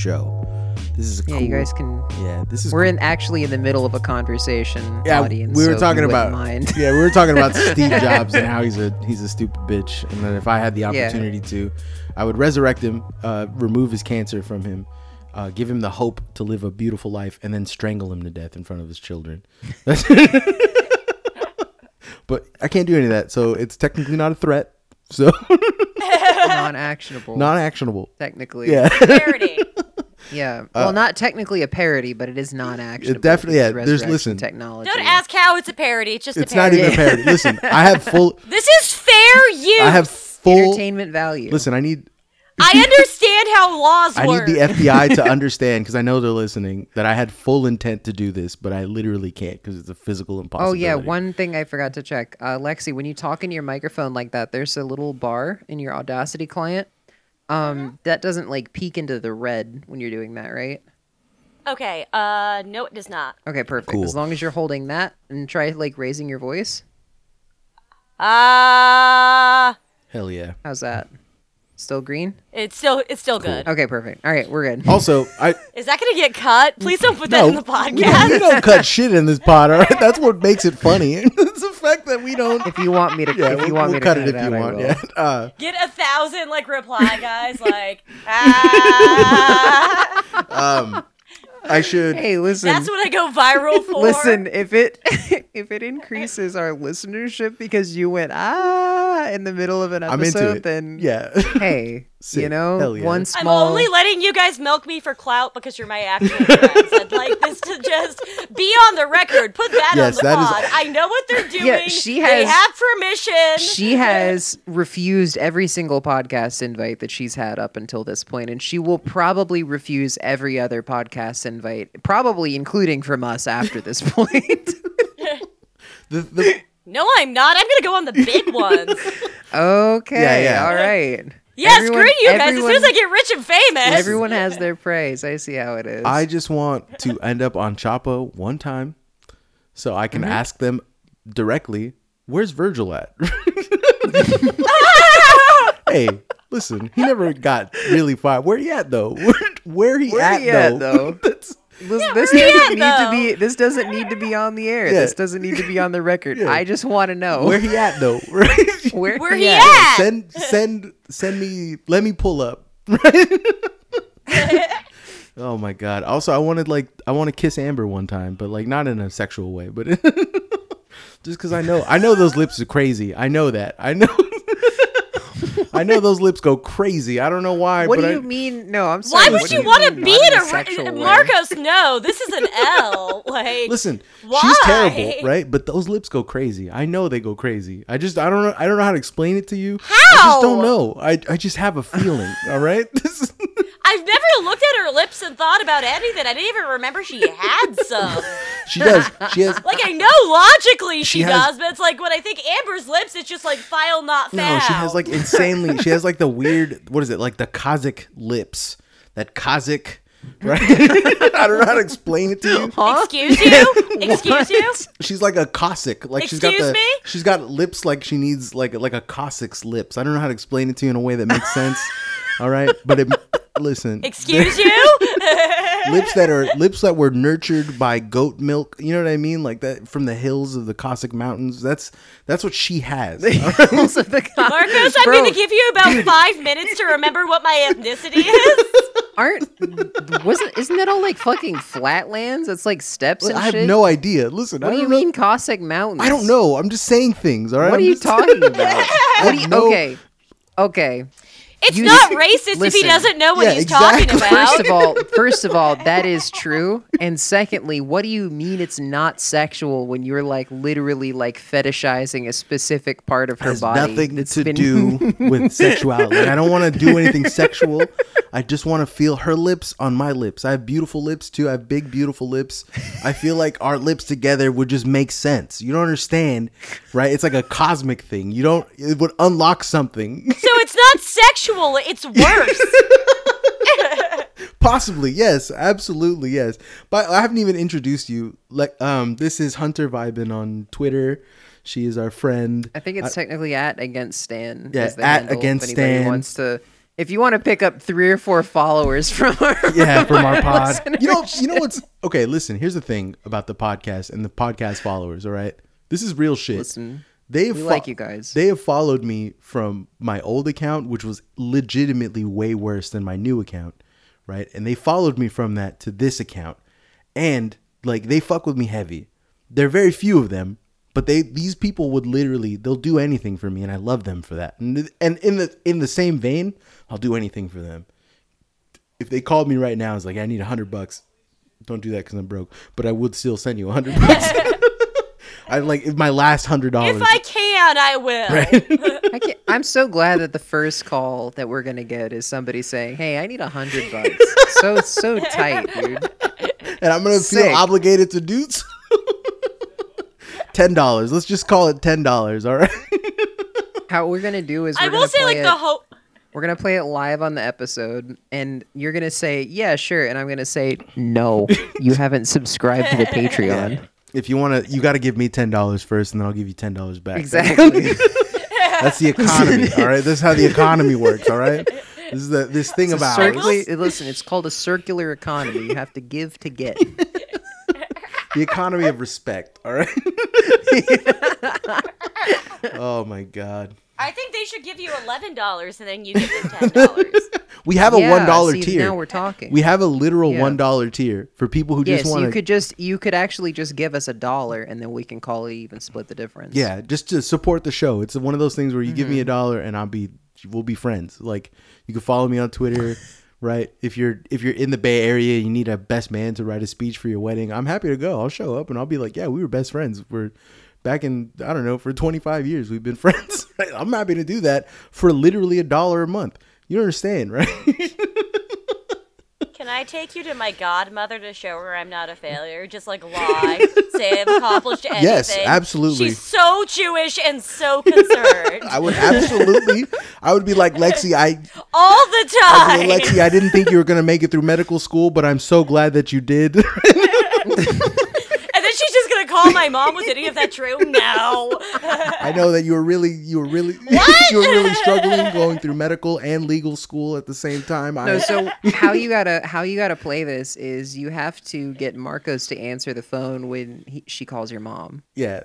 Show. This is a Yeah, cool, you guys can. Yeah, this is We're in actually in the middle of a conversation. Yeah, audience, we were so talking about Mind. yeah, we were talking about Steve Jobs and how he's a he's a stupid bitch, and that if I had the opportunity to, I would resurrect him, uh, remove his cancer from him, uh, give him the hope to live a beautiful life, and then strangle him to death in front of his children. but I can't do any of that, so it's technically not a threat. So non-actionable. non actionable. technically. Yeah. Parody. Yeah. Well, not technically a parody, but it is non-actionable. It definitely- because yeah, there's- resurrection listen. Technology. Don't ask how it's a parody. It's just It's a not even a parody. Listen, I have full This is fair use. I have full Entertainment value. Listen, I need I understand how laws I work. need the FBI to understand because I know they're listening that I had full intent to do this, but I literally can't because it's a physical impossibility. Oh yeah, one thing I forgot to check. Uh, Lexi, when you talk in your microphone like that, there's a little bar in your Audacity client. Um, that doesn't like peek into the red when you're doing that, right? okay. Uh, no, it does not. Okay, perfect. Cool. As long as you're holding that and try like raising your voice. Uh Hell yeah. How's that? Still green? it's still it's still good. Okay, perfect. All right, we're good. Also, I Is that gonna get cut? Please don't put that no, in the we, podcast. we don't cut shit in this pod. All right, that's what makes it funny. it's the fact that we don't. If you want me to, Yeah, if we'll, you want we'll me to cut it if out, you I want. will. Yeah. Uh, Get a thousand like reply guys like ah. um, I should. Hey, listen. That's what I go viral for. Listen, if it if it increases our listenership because you went ah in the middle of an I'm episode, into it. then yeah. hey, you know, Hell yeah. one I'm only letting you guys milk me for clout because you're my actual friends. I'd like this to just be on the record. Put that Yes, on the that is- pod. I know what they're doing. Yeah, she has. They have permission. she has refused every single podcast invite that she's had up until this point, and she will probably refuse every other podcast invite, probably including from us after this point. The, the, No, I'm not. I'm gonna go on the big ones. okay, yeah. all right. Yeah, Everyone- screw you guys. As everyone- soon as I get rich and famous. Everyone has their praise. I see how it is. I just want to end up on Chapo one time, so I Mm-hmm. can ask them directly, "Where's Virgil at?" hey, listen, he never got really far. Where he at though? Where, where he Where at he at, though? though? That's- This, this where doesn't at, need to be. This doesn't need to be on the air. Yeah. This doesn't need to be on the record. Yeah. I just want to know where he at though? Right? where, Where he he at. at? send send send me. Let me pull up. oh my god. Also, I wanted like I want to kiss Amber one time, but like not in a sexual way, but just because I know I know those lips are crazy. I know that. I know. I know those lips go crazy. I don't know why. What but do you I, mean? No, I'm sorry. Why would what do you want to mean be in a a sexual re- way? Marcos? No, this is an L. Like, Listen, Why? she's terrible, right? But those lips go crazy. I know they go crazy. I just I don't know I don't know how to explain it to you. How? I just don't know. I I just have a feeling. all right. This is, I've never looked at her lips and thought about anything. I didn't even remember she had some. she does. She has. Like I know logically she, She has- does, but it's like when I think Amber's lips, it's just like file not found. No, she has like insanely. She has like the weird. What is it? Like the Kazakh lips. That Kazakh. Right. I don't know how to explain it to you. Excuse you? Excuse you? She's like a Cossack. Like she's got Excuse the. me? She's got lips like she needs like like a Cossack's lips. I don't know how to explain it to you in a way that makes sense. All right, but it. Listen. Excuse you? lips that are lips that were nurtured by goat milk. You know what I mean? Like that from the hills of the Cossack Mountains. That's that's what she has. Hills the Marcos, I'm Bro, going to give you about five minutes to remember what my ethnicity is. Aren't wasn't isn't that all like fucking flatlands? It's like steps and I have shit. no idea. Listen, What I do don't you know. mean Cossack Mountains? I don't know. I'm just saying things. All right. What I'm are you just- talking about? What do you, no- okay, okay. It's You- not racist if he doesn't know what Yeah, he's exactly. talking about. First of all, first of all, that is true. And secondly, what do you mean it's not sexual when you're like literally like fetishizing a specific part of her has body? nothing that's to been- do with sexuality. I don't want to do anything sexual. I just want to feel her lips on my lips. I have beautiful lips too. I have big, beautiful lips. I feel like our lips together would just make sense. You don't understand, right? It's like a cosmic thing. You don't. It would unlock something. So it's not sexual, it's worse. Possibly, yes, absolutely, yes. But I haven't even introduced you. Like, um, this is Hunter Vibin on Twitter. She is our friend. I think it's technically at against Stan. Yeah, is the at handle, against if Stan. wants to. if you want to pick up three or four followers from our yeah, from our pod. You know, you know what's okay. Listen, here's the thing about the podcast and the podcast followers. All right, this is real shit. Listen, they have we like you guys. They have followed me from my old account, which was legitimately way worse than my new account, right? And they followed me from that to this account, and like they fuck with me heavy. There are very few of them, but they these people would literally they'll do anything for me, and I love them for that. And and in the in the same vein, I'll do anything for them. If they called me right now, it's like I need a hundred bucks. Don't do that because I'm broke, but I would still send you a hundred bucks. I like my last hundred dollars. If I can, I will. I can't, I'm so glad that the first call that we're gonna get is somebody saying, "Hey, I need a hundred bucks." so so tight, dude. and I'm gonna Sick. feel obligated to do so. ten dollars. Let's just call it ten dollars. All right. How we're gonna do is we're I gonna will say, like it. the whole. We're gonna play it live on the episode, and you're gonna say, "Yeah, sure," and I'm gonna say, "No, you haven't subscribed to the Patreon." If you want to, you got to give me ten dollars first, and then I'll give you ten dollars back. Exactly. That's the economy. all right. This is how the economy works. All right. This is the this thing about Circula- listen, it's called a circular economy. You have to give to get. the economy of respect. All right. oh my god. I think they should give you eleven dollars and then you give them ten dollars. We have a Yeah, one dollar tier. Now we're talking. we have a literal Yeah. one dollar tier for people who yes, just want you to. could just you could actually just give us a dollar, and then we can call it even split the difference. Yeah, just to support the show. It's one of those things where you give Mm-hmm. me a dollar and I'll be we'll be friends. Like you can follow me on Twitter, right? If you're if you're in the Bay Area, you need a best man to write a speech for your wedding. I'm happy to go. I'll show up and I'll be like, "Yeah, we were best friends. We're back in I don't know, for 25 years we've been friends." I'm happy to do that for literally a dollar a month. You understand, right? Can I take you to my godmother to show her I'm not a failure? Just like lie, say I've accomplished anything. Yes, absolutely. She's so Jewish and so concerned I would absolutely I would be like, "Lexi, I all the time. be like, Lexi, I didn't think you were going to make it through medical school, but I'm so glad that you did." and then she's just gonna call my mom. Was any of that true? No. I know that you were really, you were really, you were really struggling going through medical and legal school at the same time. I, No, so how you gotta how you gotta play this is you have to get Marcos to answer the phone when he, she calls your mom. yeah,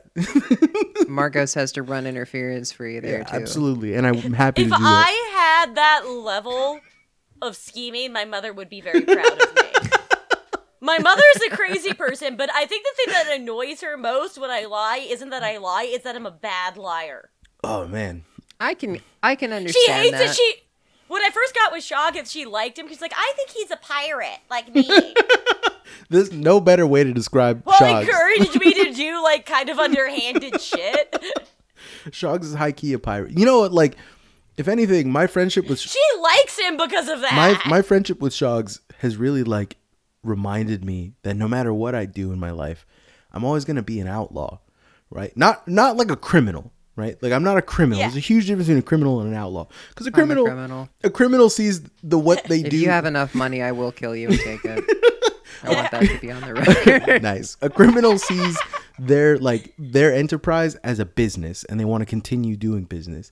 Marcos has to run interference for you there yeah, too. absolutely, and I'm happy if to do that. I had that level of scheming, my mother would be very proud of me. My mother's a crazy person, but I think the thing that annoys her most when I lie isn't that I lie, it's that I'm a bad liar. Oh man, I can I can understand. She hates that. it. She when I first got with Shoggins, she liked him. She's like, I think he's a pirate, like me. there's no better way to describe Well, Shogs. encouraged me to do like kind of underhanded shit. Shogs is high key a pirate. You know what? Like, if anything, my friendship with She likes him because of my that. my friendship with Shogs has really like reminded me that no matter what I do in my life, I'm always gonna be an outlaw, right? Not not like a criminal, right? Like I'm not a criminal. Yeah. There's a huge difference between a criminal and an outlaw. Because a criminal, criminal. a criminal sees the what they if do. If you have enough money, I will kill you and take it. I want that to be on the record. nice. A criminal sees their like their enterprise as a business, and they want to continue doing business.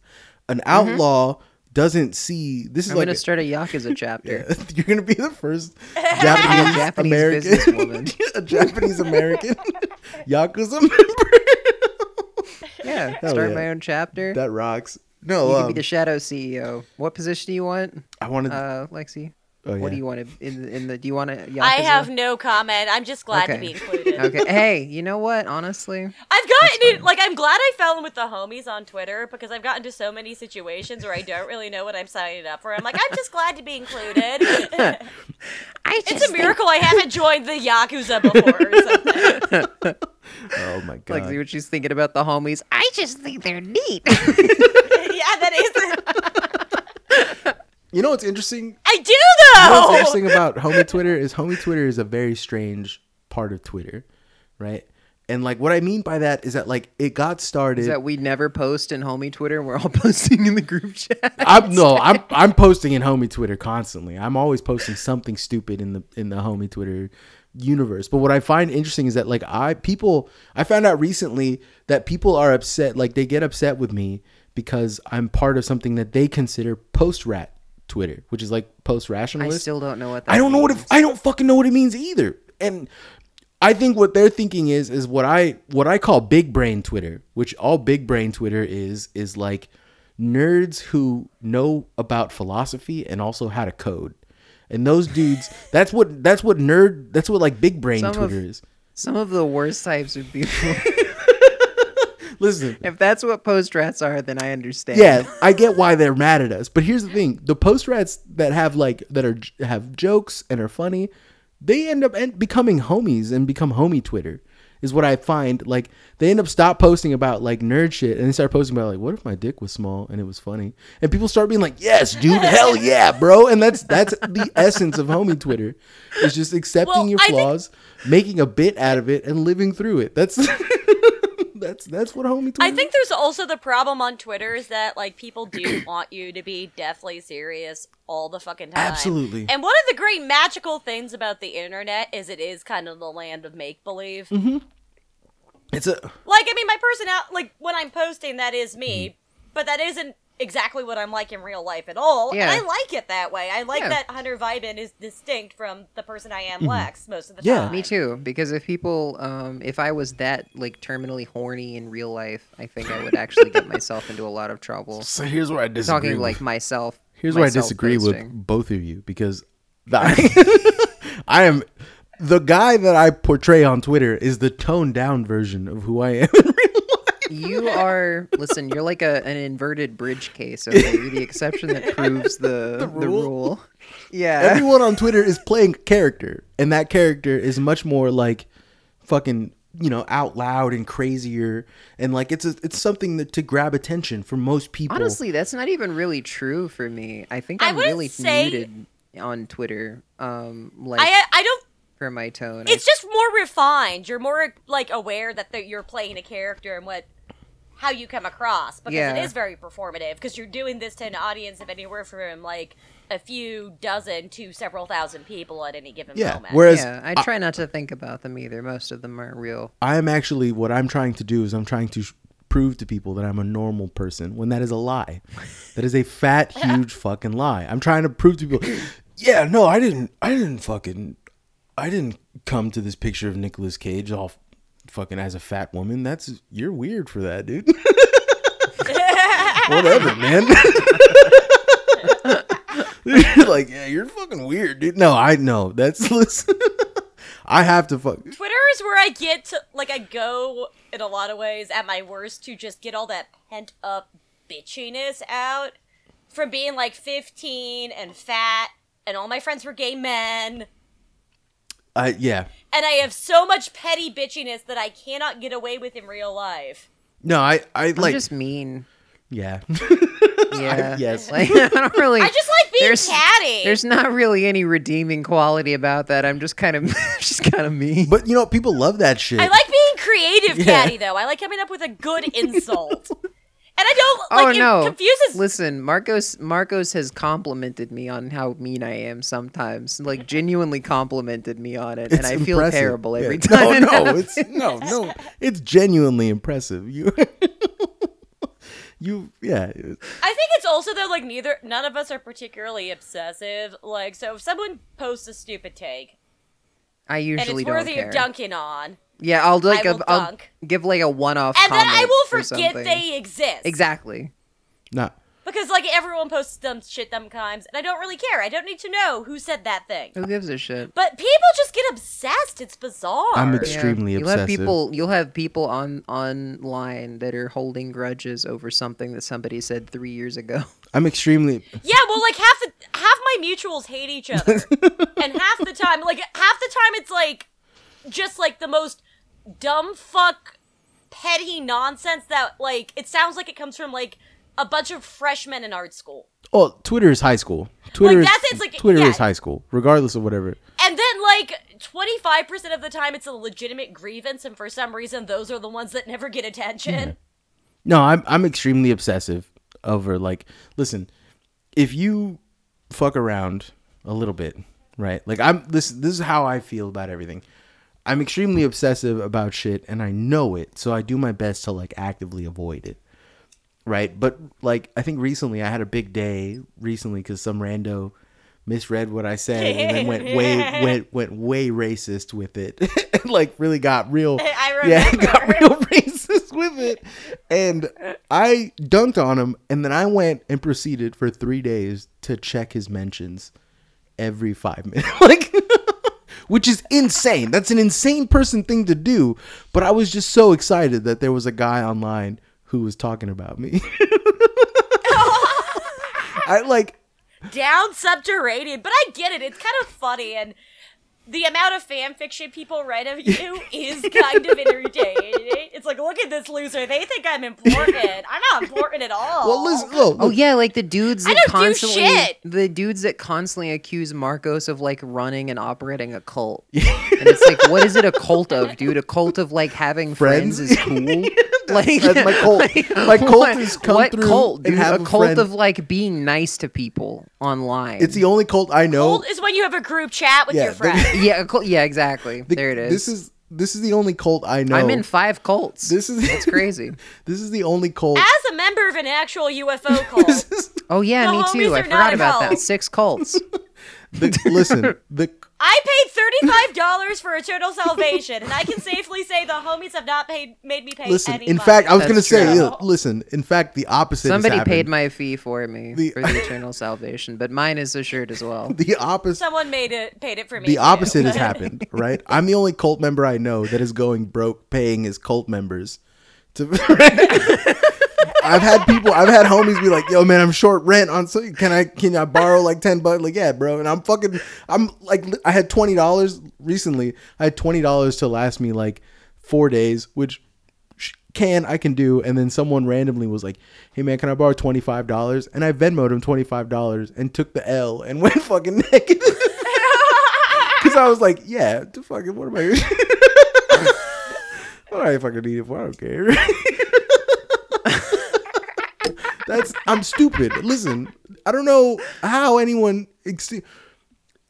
An mm-hmm. outlaw doesn't see this is I'm like gonna start a Yakuza chapter. You're gonna be the first Japanese, Japanese American, businesswoman. a Japanese American Yakuza member. Yeah, Hell start yeah. my own chapter. that rocks. No, you um, can be the shadow CEO. What position do you want, I wanted. uh, Lexi? Oh, What yeah. do you want to, in in the? Do you want to? I have no comment. I'm just glad to be included. Okay. Hey, you know what? Honestly, I've gotten in, like I'm glad I fell in with the homies on Twitter because I've gotten to so many situations where I don't really know what I'm signing up for. I'm like, I'm just glad to be included. I it's a miracle I haven't joined the Yakuza before or something. oh my god. Like see what she's thinking about the homies. I just think they're neat. yeah, that is. You know what's interesting? I do You know what's though. interesting about homie Twitter is homie Twitter is a very strange part of Twitter, right? And like what I mean by that is that like it got started. Is that we never post in homie Twitter and we're all posting in the group chat. I'm no, I'm I'm posting in homie Twitter constantly. I'm always posting something stupid in the in the homie Twitter universe. But what I find interesting is that like I people I found out recently that people are upset like they get upset with me because I'm part of something that they consider post rat Twitter, which is like post rationalist. I still don't know what that I don't know what it. I don't fucking know what it means either. And I think what they're thinking is is what I what I call big brain Twitter, which all big brain Twitter is is like nerds who know about philosophy and also how to code. And those dudes, that's what that's what nerd that's what like big brain Some of- Twitter is. Some of the worst types of people. Listen, if that's what post rats are, then I understand. yeah, I get why they're mad at us. But here's the thing: the post rats that have like that are have jokes and are funny, they end up en- becoming homies and become homie Twitter. Is what I find. Like they end up stop posting about like nerd shit and they start posting about like, what if my dick was small and it was funny? And people start being like, yes, dude, hell yeah, bro. And that's that's the essence of homie Twitter. Is just accepting Well, your I think- flaws, making a bit out of it, and living through it. That's that's that's what homie Twitter. I think there's also the problem on Twitter is that like people do want you to be deathly serious all the fucking time. Absolutely. And one of the great magical things about the internet is it is kind of the land of make believe. Mm-hmm. it's a Like I mean, my personality, like when I'm posting, that is me, Mm-hmm. but that isn't exactly what I'm like in real life at all. Yeah. And I like it that way. I like Yeah. that Hunter Vibin is distinct from the person I am, Lex, most of the Mm-hmm. Yeah. Me too. Because if people, um, if I was that like terminally horny in real life, I think I would actually get myself into a lot of trouble. So here's where I disagree. Talking with- like myself. here's where I disagree posting. with both of you because I, I am the guy that I portray on Twitter is the toned down version of who I am in real life. You are listen. You're like a an inverted bridge case. Okay, you're the exception that proves the the rule? rule. Yeah. Everyone on Twitter is playing character, and that character is much more like fucking you know out loud and crazier, and like it's a, it's something that to grab attention for most people. Honestly, that's not even really true for me. I think I I'm wouldn't really say- muted on Twitter. Um, like I I don't for my tone. it's just more refined. You're more like aware that the, you're playing a character and what how you come across because Yeah. it is very performative because you're doing this to an audience of anywhere from like a few dozen to several thousand people at any given yeah. moment. Whereas yeah, I try not to think about them either. Most of them aren't real. I am actually what I'm trying to do is I'm trying to sh- prove to people that I'm a normal person when that is a lie. That is a fat, huge fucking lie. I'm trying to prove to people, yeah, no, I didn't, I didn't fucking, I didn't come to this picture of Nicolas Cage all fucking as a fat woman. That's you're weird for that, dude. Whatever, man. Like, yeah, you're fucking weird, dude. No, I know. That's listen. I have to fuck. Twitter is where I get to like I go in a lot of ways at my worst to just get all that pent up bitchiness out from being like 15 and fat and all my friends were gay men I yeah. and I have so much petty bitchiness that I cannot get away with in real life. No, I I like. I'm like just mean. yeah. Yeah. yes. Like, I don't really. I just like being there's, catty. There's not really any redeeming quality about that. I'm just kind of, just kind of mean. But you know, people love that shit. I like being creative Yeah. catty though. I like coming up with a good insult. And I don't oh like no! it confuses Listen, Marcos. Marcos has complimented me on how mean I am sometimes. Like genuinely complimented me on it, and It's I feel terrible every Yeah. time. No, no, happens. it's no, no. It's genuinely impressive. You, you, yeah. I think it's also though like neither none of us are particularly obsessive. Like so if someone posts a stupid take I usually and usually it's don't worthy care. of dunking on, Yeah, I'll like I a, will I'll dunk. give like a one-off, and then I will or forget something. they exist. exactly. Nah. Because like everyone posts dumb shit sometimes, and I don't really care. I don't need to know who said that thing. Who gives a shit? But people just get obsessed. It's bizarre. I'm Yeah. extremely you'll obsessive. have people you'll have people on online that are holding grudges over something that somebody said three years ago. I'm extremely. Yeah, well, like half the half my mutuals hate each other, and half the time, like half the time, it's like just like the most dumb fuck petty nonsense that like it sounds like it comes from like a bunch of freshmen in art school. Oh, Twitter is high school. Twitter Like, is that's- it's like- Twitter yeah. is high school, regardless of whatever. And then like 25% of the time it's a legitimate grievance and for some reason those are the ones that never get attention. No, I'm I'm extremely obsessive over like listen, if you fuck around a little bit, right? Like I'm this this is how I feel about everything. I'm extremely obsessive about shit and I know it, so I do my best to like actively avoid it. right? But like I think recently I had a big day recently because some rando misread what I said and then went way went went way racist with it. like really got real I Yeah, got real racist with it. And I dunked on him and then I went and proceeded for three days to check his mentions every five minutes. like which is insane. That's an insane person thing to do. But I was just so excited that there was a guy online who was talking about me. I like down subterranean, but I get it. It's kind of funny, and the amount of fan fiction people write of you is kind of entertaining. It's like, look at this loser. They think I'm important. I'm not important at all. well listen look, Oh yeah, like the dudes I that don't do constantly shit. the dudes that constantly accuse Marcos of like running and operating a cult. and it's like, what is it a cult of, dude? A cult of like having friends, Friends? is cool. like that's my cult. My cult what, is come what through cult, and dude? have a a cult friend. of like being nice to people online. It's the only cult I know. Cult is when you have a group chat with Yeah, your the- friends. yeah, a cult, yeah, exactly. The- there it is. This is this is the only cult I know. I'm in five cults. This is That's crazy. This is the only cult. As a member of an actual UFO cult, is- Oh yeah, me too. I forgot about cult. that. Six cults. The, listen, the I paid thirty-five dollars for eternal salvation, and I can safely say the homies have not paid made me pay listen. any In money. fact, I was gonna That's say, true. listen. In fact, the opposite. has Somebody paid my fee for me The- for the eternal salvation, but mine is assured as well. The opposite. someone made it paid it for me. The too. opposite has happened, right? I'm the only cult member I know that is going broke paying his cult members. To I've had people, I've had homies be like, "Yo, man, I'm short rent on so can I can I borrow like ten bucks?" Like, yeah, bro. And I'm fucking, I'm like, I had twenty dollars recently. I had twenty dollars to last me like four days, which can I can do. And then someone randomly was like, "Hey, man, can I borrow twenty five dollars?" And I Venmoed him twenty five dollars and took the L and went fucking naked. Because I was like, yeah, the fucking, what am I? what do I fucking need it for? I don't care. That's, I'm stupid. Listen, I don't know how anyone, ex-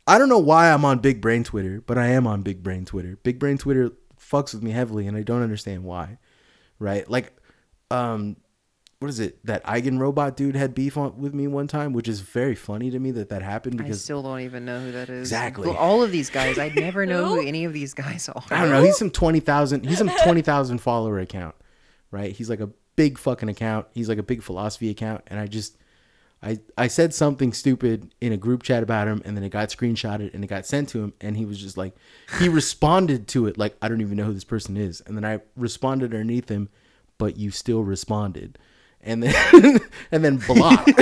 I don't know why I'm on Big Brain Twitter, but I am on Big Brain Twitter. Big Brain Twitter fucks with me heavily, and I don't understand why. Right? Like, um, what is it? That eigenrobot dude had beef on, with me one time, which is very funny to me that that happened because I still don't even know who that is. Exactly. Well, all of these guys, I'd never know who Who? any of these guys are. I don't know. He's some twenty thousand. He's some twenty thousand follower account, right? He's like a big fucking account. He's like a big philosophy account, and I just, I I said something stupid in a group chat about him, and then it got screenshotted and it got sent to him, and he was just like, he responded to it like I don't even know who this person is, and then I responded underneath him, but you still responded, and then and then blocked.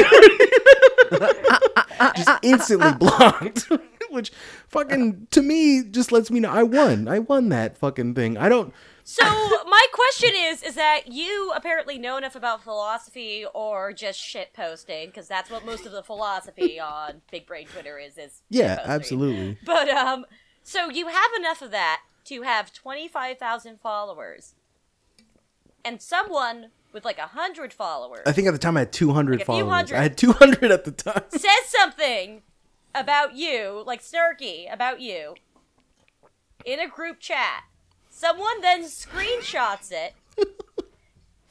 just instantly blocked. Which fucking to me just lets me know I won. I won that fucking thing. I don't So my question is, is that you apparently know enough about philosophy or just shit posting? Because that's what most of the philosophy on Big Brain Twitter is. Is Yeah, shitposting. absolutely. But um, so you have enough of that to have twenty five thousand followers, and someone with like a hundred followers I think at the time I had 200 Like followers. hundred. I had 200 at the time. says something about you, like snarky about you, in a group chat. Someone then screenshots it,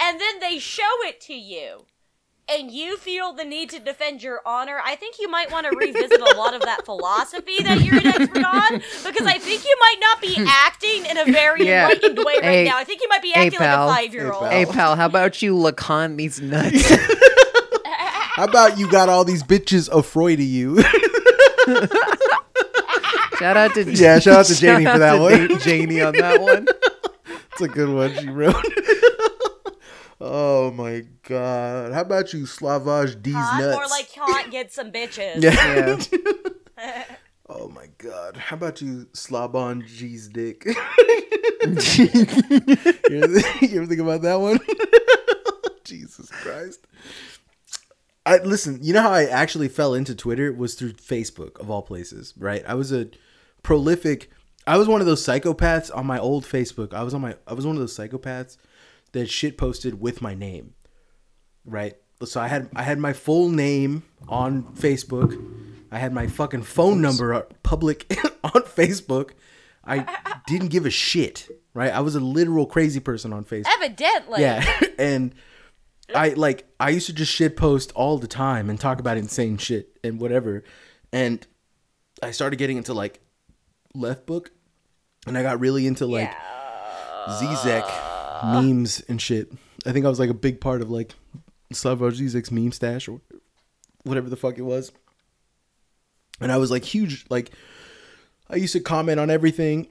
and then they show it to you. And you feel the need to defend your honor. I think you might want to revisit a lot of that philosophy that you're an expert on, because I think you might not be acting in a very Yeah. enlightened way right Hey- now. I think you might be hey, acting like pal. a five year old. Hey, Hey pal, how about you lacan these nuts? How about you got all these bitches afraid of you? Shout out to Yeah, shout out to Janie for that to one. Da- Janie on that one. It's a good one she wrote. oh my god. How about you slavage these Hot, nuts? or like can't get some bitches. yeah. oh my god. How about you slob on G's dick? you, ever, you ever think about that one? Jesus Christ. I listen, you know how I actually fell into Twitter was through Facebook of all places, right? I was a prolific I was one of those psychopaths on my old Facebook. I was on my I was one of those psychopaths that shit posted with my name. Right? So I had I had my full name on Facebook. I had my fucking phone number public on Facebook. I didn't give a shit, right? I was a literal crazy person on Facebook. Evidently. Yeah, and I like I used to just shit post all the time and talk about insane shit and whatever. And I started getting into like left book and I got really into like Zizek memes and shit. I think I was like a big part of like Slavoj Zizek's meme stash or whatever the fuck it was. And I was like huge like I used to comment on everything.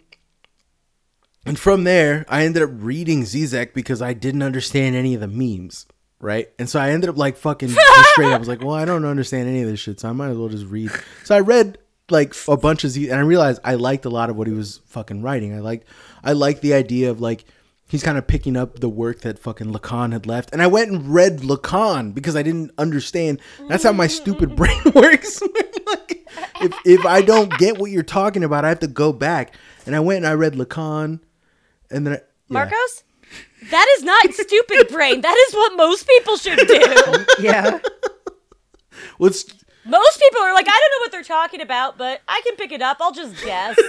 And from there, I ended up reading Zizek because I didn't understand any of the memes, right? And so I ended up like fucking straight. I was like, well, I don't understand any of this shit, so I might as well just read. So I read like a bunch of Z, and I realized I liked a lot of what he was fucking writing. I liked, I liked the idea of like he's kind of picking up the work that fucking Lacan had left, and I went and read Lacan because I didn't understand. That's how my stupid brain works. like, if if I don't get what you're talking about, I have to go back. And I went and I read Lacan, and then I, yeah. Marcos, that is not stupid brain. That is what most people should do. Yeah. What's Most people are like, I don't know what they're talking about, but I can pick it up. I'll just guess.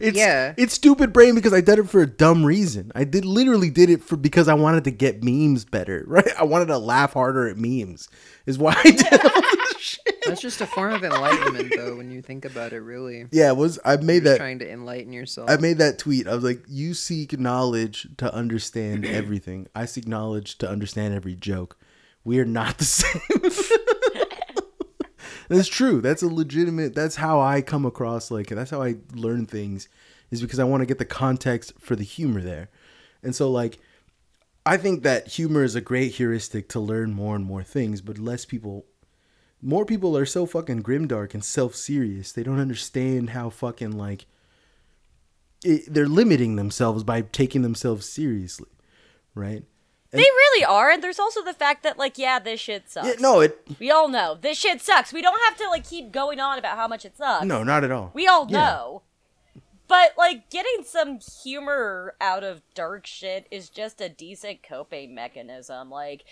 it's Yeah. it's stupid brain because I did it for a dumb reason. I did literally did it for because I wanted to get memes better, right? I wanted to laugh harder at memes. Is why I did all this shit. That's just a form of enlightenment, though, when you think about it, really. Yeah, it was I made You're that trying to enlighten yourself. I made that tweet. I was like, "You seek knowledge to understand everything. I seek knowledge to understand every joke. We are not the same." That's true. That's a legitimate. That's how I come across. Like that's how I learn things, is because I want to get the context for the humor there, and so like. I think that humor is a great heuristic to learn more and more things, but less people more people are so fucking grimdark and self-serious. They don't understand how fucking like it, they're limiting themselves by taking themselves seriously, right? They really are. And there's also the fact that, like, yeah, this shit sucks. Yeah, no, it We all know this shit sucks. We don't have to like keep going on about how much it sucks. no, not at all. We all Yeah. know. But like getting some humor out of dark shit is just a decent coping mechanism. Like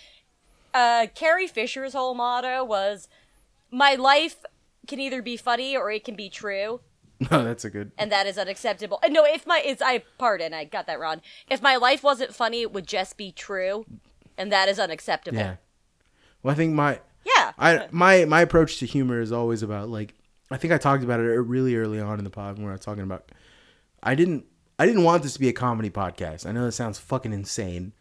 uh Carrie Fisher's whole motto was my life can either be funny or it can be true, No, that's a good. and that is unacceptable. Uh, No, if my is I pardon, I got that wrong. If my life wasn't funny, it would just be true, and that is unacceptable. Yeah. Well, I think my Yeah. I my my approach to humor is always about like I think I talked about it really early on in the pod when I was talking about I didn't I didn't want this to be a comedy podcast. I know that sounds fucking insane,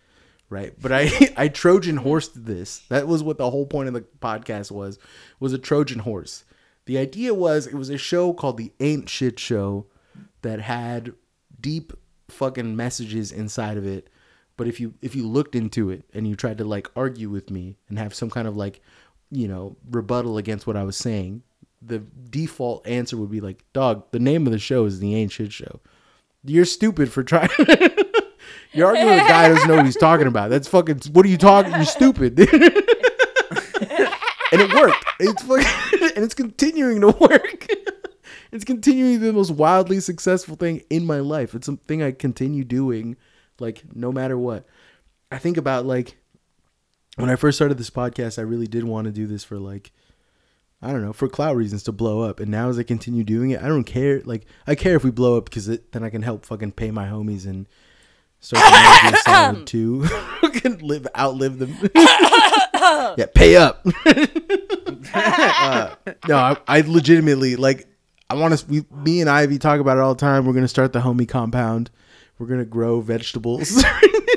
right? But I I Trojan horsed this. That was what the whole point of the podcast was was a Trojan horse. The idea was it was a show called the Ain't Shit Show that had deep fucking messages inside of it. But if you if you looked into it and you tried to like argue with me and have some kind of like, you know, rebuttal against what I was saying, the default answer would be like, "Dog, the name of the show is the Ain't Shit Show. You're stupid for trying. You're arguing with a guy who doesn't know what he's talking about. That's fucking. What are you talking? You're stupid." and it worked. It's fucking, and it's continuing to work. it's continuing to be the most wildly successful thing in my life. It's something I continue doing, like no matter what. I think about like when I first started this podcast, I really did want to do this for like I don't know for cloud reasons to blow up. And now as I continue doing it, I don't care. Like I care if we blow up because then I can help fucking pay my homies and start Gear Solid two. can live outlive them. yeah, pay up. uh, no, I, I legitimately like. I want to. Me and Ivy talk about it all the time. We're gonna start the homie compound. We're gonna grow vegetables.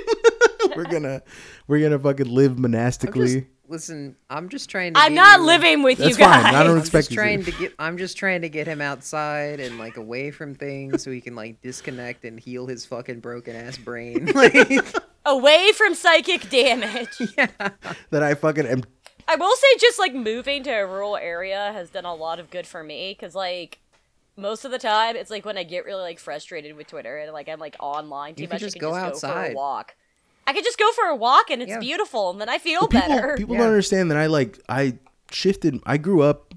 we're gonna we're gonna fucking live monastically. Listen, I'm just trying to. I'm get not you- living with That's you guys. fine. I don't I'm expect just you trying to. to get. I'm just trying to get him outside and like away from things so he can like disconnect and heal his fucking broken ass brain. Like, Away from psychic damage. Yeah. That I fucking am. I will say, just like moving to a rural area has done a lot of good for me because, like, most of the time it's like when I get really like frustrated with Twitter and like I'm like online too You can much, just I can go just go for a outside. walk. I could just go for a walk and it's Yeah. beautiful, and then I feel People better. people Yeah. don't understand that I like I shifted. I grew up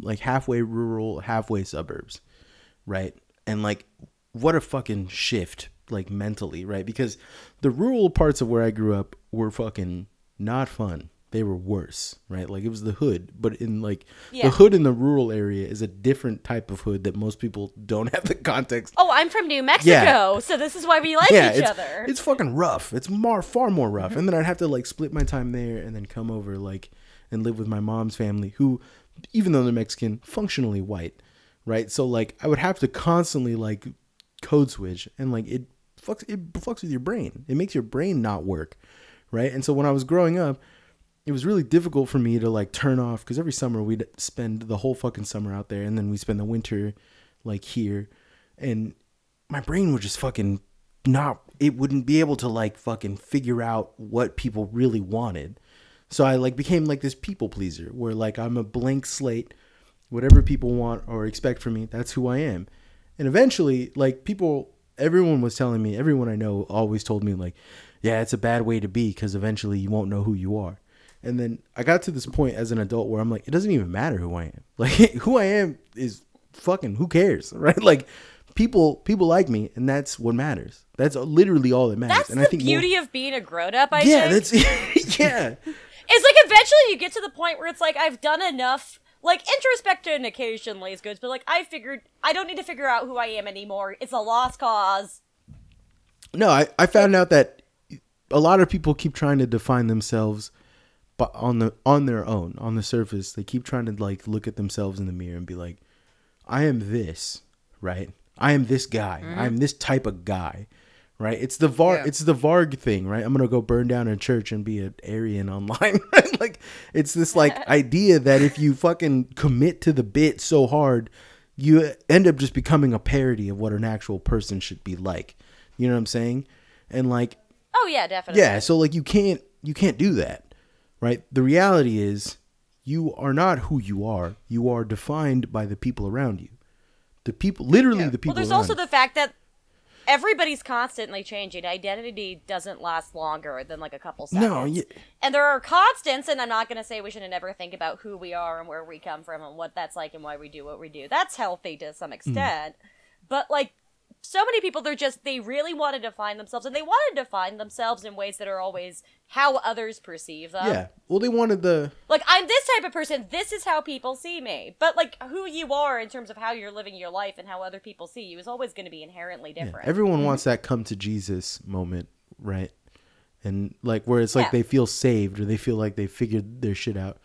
like halfway rural, halfway suburbs, right? And like, what a fucking shift, like mentally, right? Because the rural parts of where I grew up were fucking not fun. They were worse, right? Like it was the hood, but in like Yeah. the hood in the rural area is a different type of hood that most people don't have the context. Oh, I'm from New Mexico, so this is why we like yeah, each it's, other. it's fucking rough. It's more far more rough. Mm-hmm. And then I'd have to like split my time there and then come over like and live with my mom's family who even though they're Mexican, functionally white, right? So like I would have to constantly like code switch and like it fucks it fucks with your brain. It makes your brain not work, right? And so when I was growing up, it was really difficult for me to like turn off because every summer we'd spend the whole fucking summer out there and then we spend the winter like here. And my brain would just fucking not it wouldn't be able to like fucking figure out what people really wanted. So i like became like this people pleaser where like i'm a blank slate whatever people want or expect from me that's who i am. And eventually like people everyone was telling me everyone i know always told me like yeah it's a bad way to be because eventually you won't know who you are and then i got to this point as an adult where i'm like it doesn't even matter who i am like who i am is fucking who cares right like people people like me and that's what matters that's literally all that matters That's and the i think more- beauty of being a grown up, I yeah think. that's yeah It's like eventually you get to the point where it's like I've done enough. Like introspection occasionally is good, but like I figured I don't need to figure out who I am anymore. It's a lost cause. No, I, I found out that a lot of people keep trying to define themselves but on the on their own, on the surface. They keep trying to like look at themselves in the mirror and be like, I am this, right? I am this guy. Mm-hmm. I am this type of guy. Right? It's the var Yeah. it's the Varg thing, right? I'm gonna go burn down a church and be an Aryan online. Right? like it's this like idea that if you fucking commit to the bit so hard, you end up just becoming a parody of what an actual person should be like. You know what I'm saying? And like Oh yeah, definitely. yeah, so like you can't you can't do that. Right? The reality is you are not who you are. You are defined by the people around you. The people literally Yeah. the people around. Well, there's also you. the fact that everybody's constantly changing. Identity doesn't last longer than like a couple seconds. No. And there are constants, and I'm not going to say we should never think about who we are and where we come from and what that's like and why we do what we do. That's healthy to Mm. some extent. But like so many people they're just they really want to define themselves and they want to define themselves in ways that are always how others perceive them. Yeah. Well, they wanted the Like I'm this type of person, this is how people see me. But like who you are in terms of how you're living your life and how other people see you is always going to be inherently yeah, different. everyone mm-hmm. wants that come to Jesus moment, right? And like where it's like Yeah. they feel saved or they feel like they figured their shit out.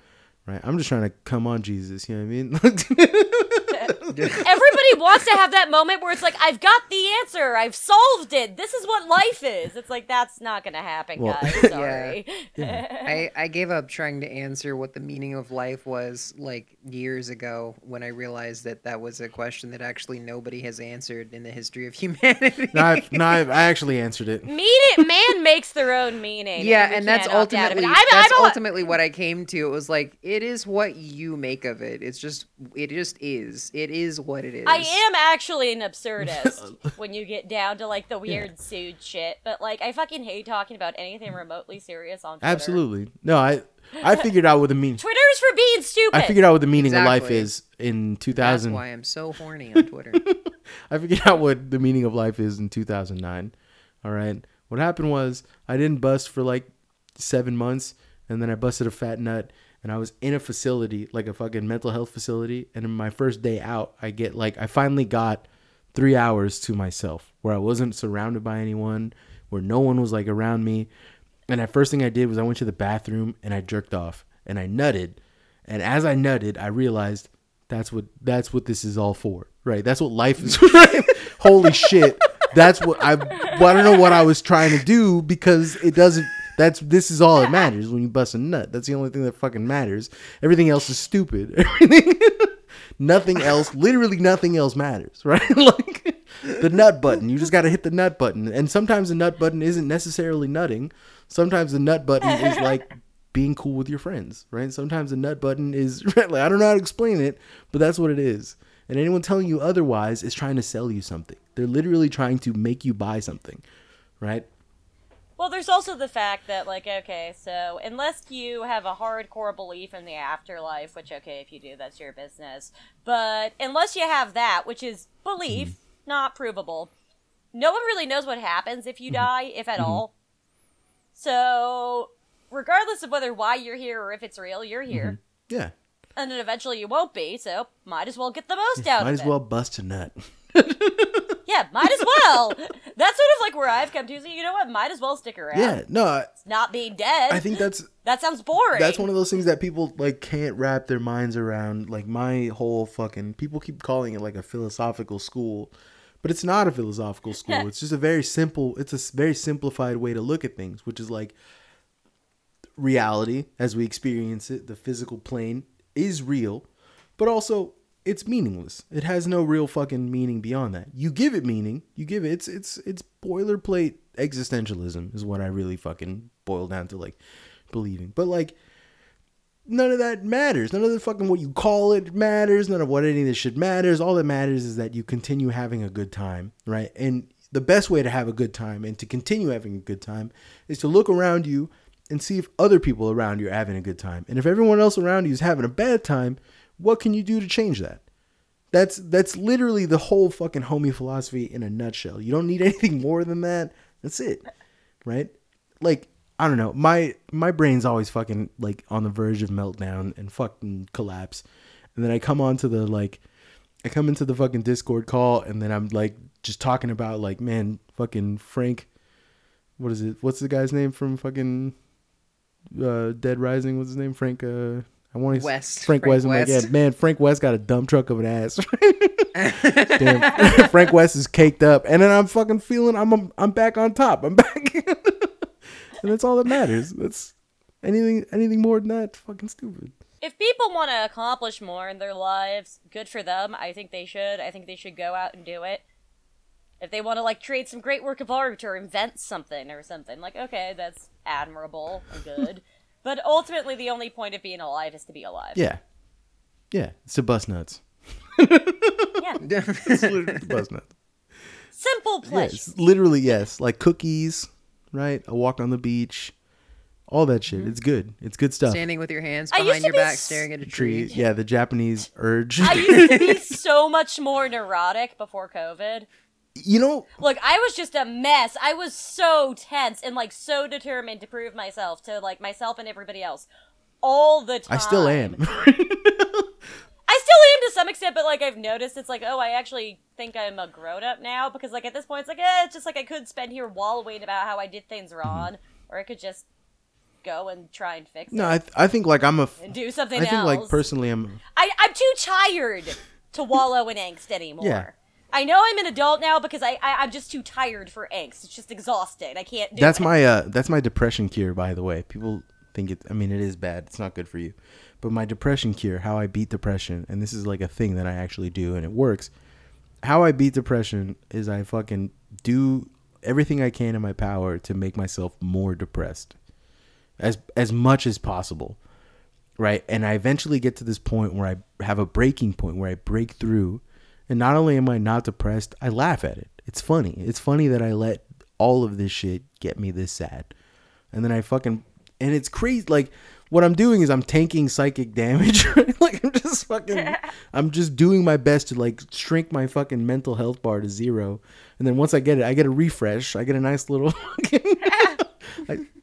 Right? I'm just trying to come on Jesus, you know what I mean? Everybody wants to have that moment where it's like, I've got the answer, I've solved it. This is what life is. It's like that's not gonna happen, Well- guys. Sorry. I, I gave up trying to answer what the meaning of life was like years ago when I realized that that was a question that actually nobody has answered in the history of humanity. no, I, no, I, I actually answered it. Mean it, man makes their own meaning. yeah, we and that's can't opt out of it. ultimately I'm, that's I'm a- ultimately what I came to. It was like it is what you make of it. It's just it just is. It is what it is. I am actually an absurdist when you get down to like the weird sued shit, but like I fucking hate talking about anything remotely serious on Twitter. Absolutely. No, I I figured out what the meaning Twitter's for being stupid. I figured out what the meaning of life is in 2000. That's why I'm so horny on Twitter. I figured out what the meaning of life is in 2009. All right. What happened was I didn't bust for like seven months, and then I busted a fat nut, and I was in a facility, like a fucking mental health facility. And in my first day out, I get like, I finally got three hours to myself where I wasn't surrounded by anyone, where no one was like around me. And the first thing I did was I went to the bathroom and I jerked off and I nutted. And as I nutted, I realized that's what that's what this is all for, right? That's what life is. Right? Holy shit! That's what I. Well, I don't know what I was trying to do because it doesn't. That's this is all that matters when you bust a nut. That's the only thing that fucking matters. Everything else is stupid. Everything, nothing else, literally nothing else matters, right? like the nut button. You just got to hit the nut button. And sometimes the nut button isn't necessarily nutting. Sometimes the nut button is like being cool with your friends, right? Sometimes the nut button is like, I don't know how to explain it, but that's what it is. And anyone telling you otherwise is trying to sell you something. They're literally trying to make you buy something, right? Well, there's also the fact that, like, okay, so unless you have a hardcore belief in the afterlife, which, okay, if you do, that's your business, but unless you have that, which is belief, mm-hmm. not provable, no one really knows what happens if you mm-hmm. die, if at mm-hmm. all. So, regardless regardless of whether why you're here or if it's real, you're here. Yeah. And then eventually you won't be, so might as well get the most out Might of it. Might as well bust a nut. Yeah, might as well. That's sort of like where I've come to. So you know what? Might as well stick around. Yeah. No, I, Not being dead. I think that's that sounds boring. that's one of those things that people like can't wrap their minds around. Like my whole fucking people keep calling it like a philosophical school, but it's not a philosophical school. it's just a very simple. It's a very simplified way to look at things, which is like reality as we experience it. The physical plane is real, but also it's meaningless. It has no real fucking meaning beyond that. You give it meaning. You give it. It's it's it's boilerplate existentialism is what I really fucking boil down to like believing. But like none of that matters. None of the fucking what you call it matters. None of what any of this shit matters. All that matters is that you continue having a good time, right? And the best way to have a good time and to continue having a good time is to look around you and see if other people around you are having a good time. And if everyone else around you is having a bad time, what can you do to change that? That's that's literally the whole fucking homie philosophy in a nutshell. You don't need anything more than that. That's it. Right? Like I don't know. My my brain's always fucking like on the verge of meltdown and fucking collapse. And then I come onto the like I come into the fucking Discord call and then I'm like just talking about like man, fucking Frank what is it? What's the guy's name from fucking uh Dead Rising? What's his name? Frank uh I want to West. Frank, Frank West. I'm like, yeah, man, Frank West got a dump truck of an ass. Damn, Frank West is caked up, and then I'm fucking feeling I'm I'm back on top. I'm back, and that's all that matters. That's anything anything more than that, fucking stupid. if people want to accomplish more in their lives, good for them. I think they should. I think they should go out and do it. If they want to like create some great work of art or invent something or something, like okay, that's admirable and good. But ultimately, the only point of being alive is to be alive. Yeah, yeah, it's to bust nuts. Yeah. It's literally to bust nuts. Simple pleasure. Yes, literally yes, like cookies, right? A walk on the beach, all that shit. Mm-hmm. It's good. It's good stuff. Standing with your hands behind your be back, s- staring at a Tree, tree. yeah, the Japanese urge. I used to be so much more neurotic before COVID. You know, Look, I was just a mess. I was so tense and like so determined to prove myself to like myself and everybody else all the time. I still am. I still am to some extent, but like I've noticed it's like, oh, I actually think I'm a grown up now because like at this point it's like, eh, it's just like I could spend here wallowing about how I did things wrong, or I could just go and try and fix no, it I, th- I think like I'm a. f- and do something I think else. like personally I'm. I, I'm too tired to wallow in angst anymore. Yeah. I know I'm an adult now because I, I I'm just too tired for angst. It's just exhausting. I can't do That's it. my uh that's my depression cure by the way. People think it I mean it is bad. It's not good for you. But my depression cure, how I beat depression, and this is like a thing that I actually do and it works. How I beat depression is I fucking do everything I can in my power to make myself more depressed. As as much as possible. Right? And I eventually get to this point where I have a breaking point where I break through and not only am I not depressed, I laugh at it. It's funny. It's funny that I let all of this shit get me this sad. And then I fucking and it's crazy like what I'm doing is I'm tanking psychic damage. Right? like I'm just fucking I'm just doing my best to like shrink my fucking mental health bar to zero. And then once I get it, I get a refresh. I get a nice little fucking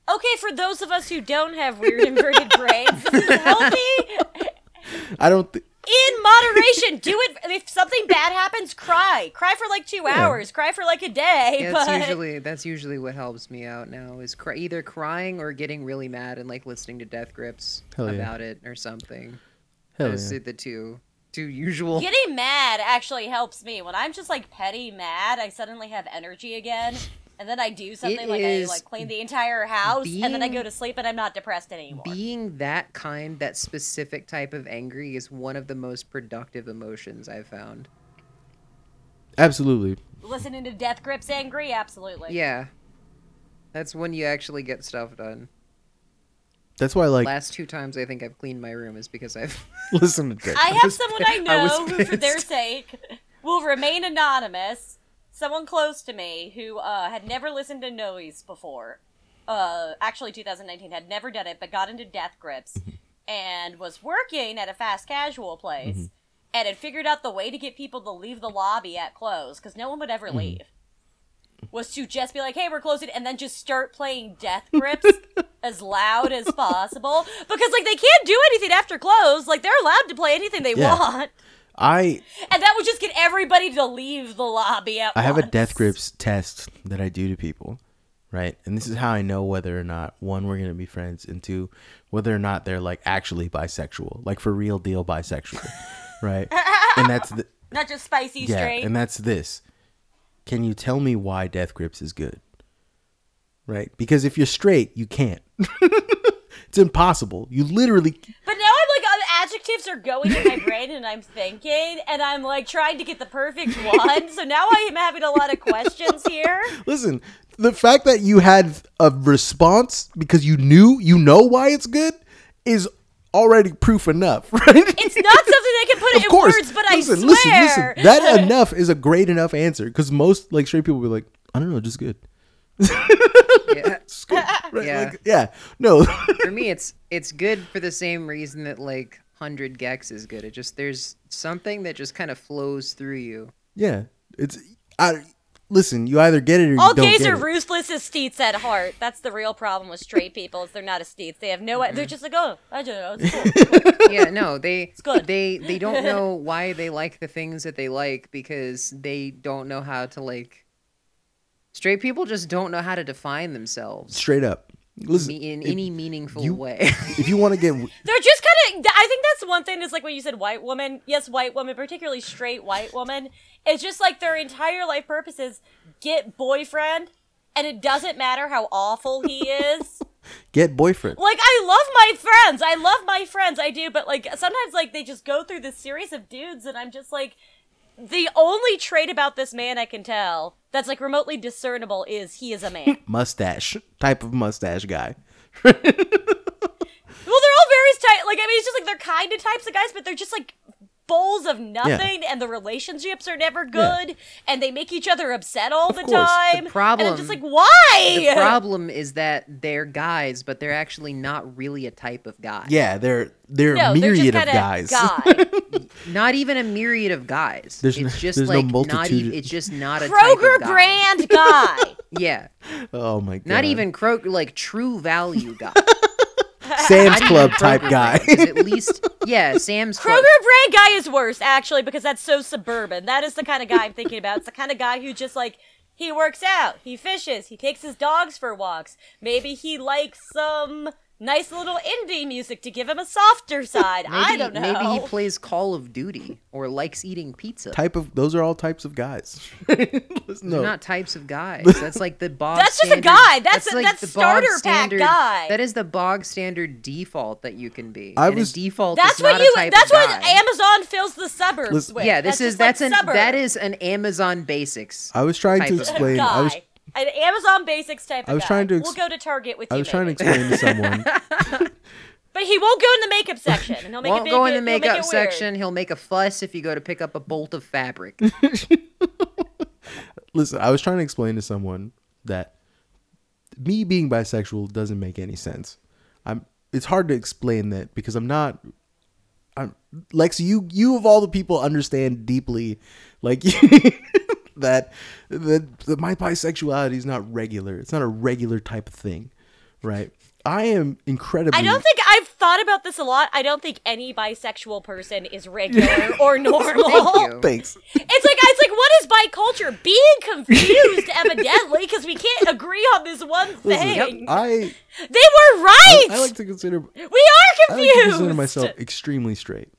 Okay, for those of us who don't have weird inverted brains, this is healthy. I don't th- In moderation, do it. If something bad happens, cry. Cry for like two hours. Cry for like a day. Yeah, but that's usually that's usually what helps me out now is cry- either crying or getting really mad and like listening to Death Grips Hell yeah. about it or something. hell Those yeah. are the two two usual. getting mad actually helps me. When I'm just like petty mad, I suddenly have energy again. And then I do something like I like clean the entire house, and then I go to sleep, and I'm not depressed anymore. Being that kind, that specific type of angry is one of the most productive emotions I've found. Absolutely. Listening to Death Grips angry, absolutely. Yeah. That's when you actually get stuff done. That's why like Last two times I think I've cleaned my room is because I've listened to Dick. I have someone I I know who, for their sake, will remain anonymous. Someone close to me who uh, had never listened to noise before. Uh, actually, 2019 had never done it, but got into Death Grips and was working at a fast casual place and had figured out the way to get people to leave the lobby at close because no one would ever leave. was to just be like, "Hey, we're closing," and then just start playing Death Grips as loud as possible because like they can't do anything after close. Like they're allowed to play anything they Yeah. want, I and that would just get everybody to leave the lobby at I have a death grips test that I do to people, right? And this is how I know whether or not one we're gonna be friends, and two whether or not they're like actually bisexual, like for real deal bisexual, right? And that's the not just spicy yeah, straight. and that's this. Can you tell me why death grips is good? Right? Because if you're straight, you can't. it's impossible. You literally But now I'm like, adjectives are going in my brain, and I'm thinking, and I'm like trying to get the perfect one. So now I am having a lot of questions here. Listen, the fact that you had a response because you knew you know why it's good is already proof enough, right? It's not something I can put of in course. words, but listen, I swear. listen, listen. That enough is a great enough answer because most like straight people will be like, I don't know, just good. Yeah. Good. Right? Yeah. Like, yeah. No. for me it's it's good for the same reason that like 100 gecs is good it just there's something that just kind of flows through you yeah. It's I listen, you either get it or you All don't gays get are it. ruthless aesthetes at heart. That's the real problem with straight people. Is they're not aesthetes. They have no. Mm-hmm. They're just like, oh, I don't know. It's cool. yeah no they it's good. they they don't know why they like the things that they like because they don't know how to like straight people just don't know how to define themselves straight up. Listen, me- in if, any meaningful you- way if you want to get They're just kind of. I think that's one thing. Is like when you said white woman. Yes, white woman, particularly straight white woman. It's just like their entire life purpose is get boyfriend, and it doesn't matter how awful he is. get boyfriend. like I love my friends. I love my friends. I do, but like sometimes like they just go through this series of dudes and I'm just like the only trait about this man I can tell that's like remotely discernible is he is a man. Mustache. Type of mustache guy. well, they're all various type like I mean it's just like they're kind of types of guys, but they're just like bowls of nothing and the relationships are never good and they make each other upset all the course. The time. and problem- I'm just like, why? the problem is that they're guys but they're actually not really a type of guy Yeah, they're they're no, a they're just myriad of guys. guy. not even a myriad of guys There's it's no- just there's no like not even it's just not a type Kroger of guy. brand guy. yeah oh my god. not even Kroger like true value guy Sam's Club type Kroger guy. brand, at least yeah Sam's Kroger Club. brand guy is worse, actually, because that's so suburban. That is the kind of guy I'm thinking about. It's the kind of guy who just like he works out, he fishes, he takes his dogs for walks. Maybe he likes some nice little indie music to give him a softer side. Maybe, I don't know. Maybe he plays Call of Duty or likes eating pizza. type of those are all types of guys. No. not types of guys. That's like the bog. That's just a guy. That's a- that's the starter bog pack standard- guy. That is the bog standard default that you can be. I And a was- default. that's is what not you. a type That's what guy. Amazon fills the suburbs Listen- with. Yeah, this is that's like an suburbs. that is an Amazon Basics. I was trying to explain. I was An Amazon Basics type. Of I was guy. trying to ex- we'll go to Target with I you. was trying to explain to someone. But he won't go in the makeup section, and he'll make Won't it big, go in the he'll make makeup weird. section. He'll make a fuss if you go to pick up a bolt of fabric. Listen, I was trying to explain to someone that me being bisexual doesn't make any sense. I'm. It's hard to explain that because I'm not. I'm Lex. You you of all the people understand deeply, like that that, that my bisexuality is not regular. It's not a regular type of thing, right? I am incredibly. I don't think I've thought about this a lot. I don't think any bisexual person is regular or normal. Thank you. Thanks. It's like it's like what is biculture? Being confused, evidently, because we can't agree on this one thing. I They were right. I like to consider we are I like confused. to consider myself extremely straight.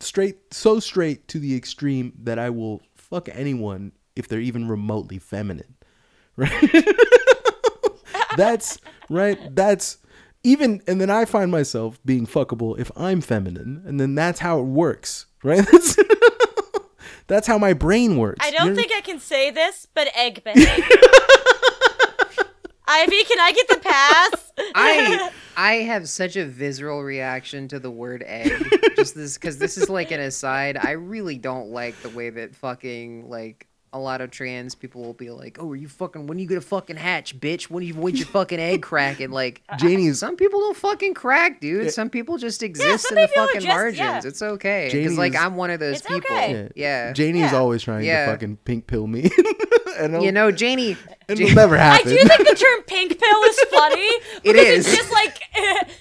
Straight, so straight to the extreme that I will fuck anyone if they're even remotely feminine. Right? that's right. That's even, and then I find myself being fuckable if I'm feminine, and then that's how it works, right? That's, that's how my brain works. I don't know? think I can say this, but egg. Ivy, can I get the pass? I I have such a visceral reaction to the word egg. Just this because this is like an aside. I really don't like the way that fucking like a lot of trans people will be like, "Oh, are you fucking? When are you get a fucking hatch, bitch? When you when's your fucking egg crack?" cracking?" Like Janie's some people don't fucking crack, dude. Some people just exist some in the fucking just- margins. yeah. It's okay. Because like I'm one of those It's people. okay. Yeah. Janie is Yeah. always trying Yeah. to fucking pink pill me. And You know, Janie. it'll never happen. I do think the term pink pill is funny. It because. It's just like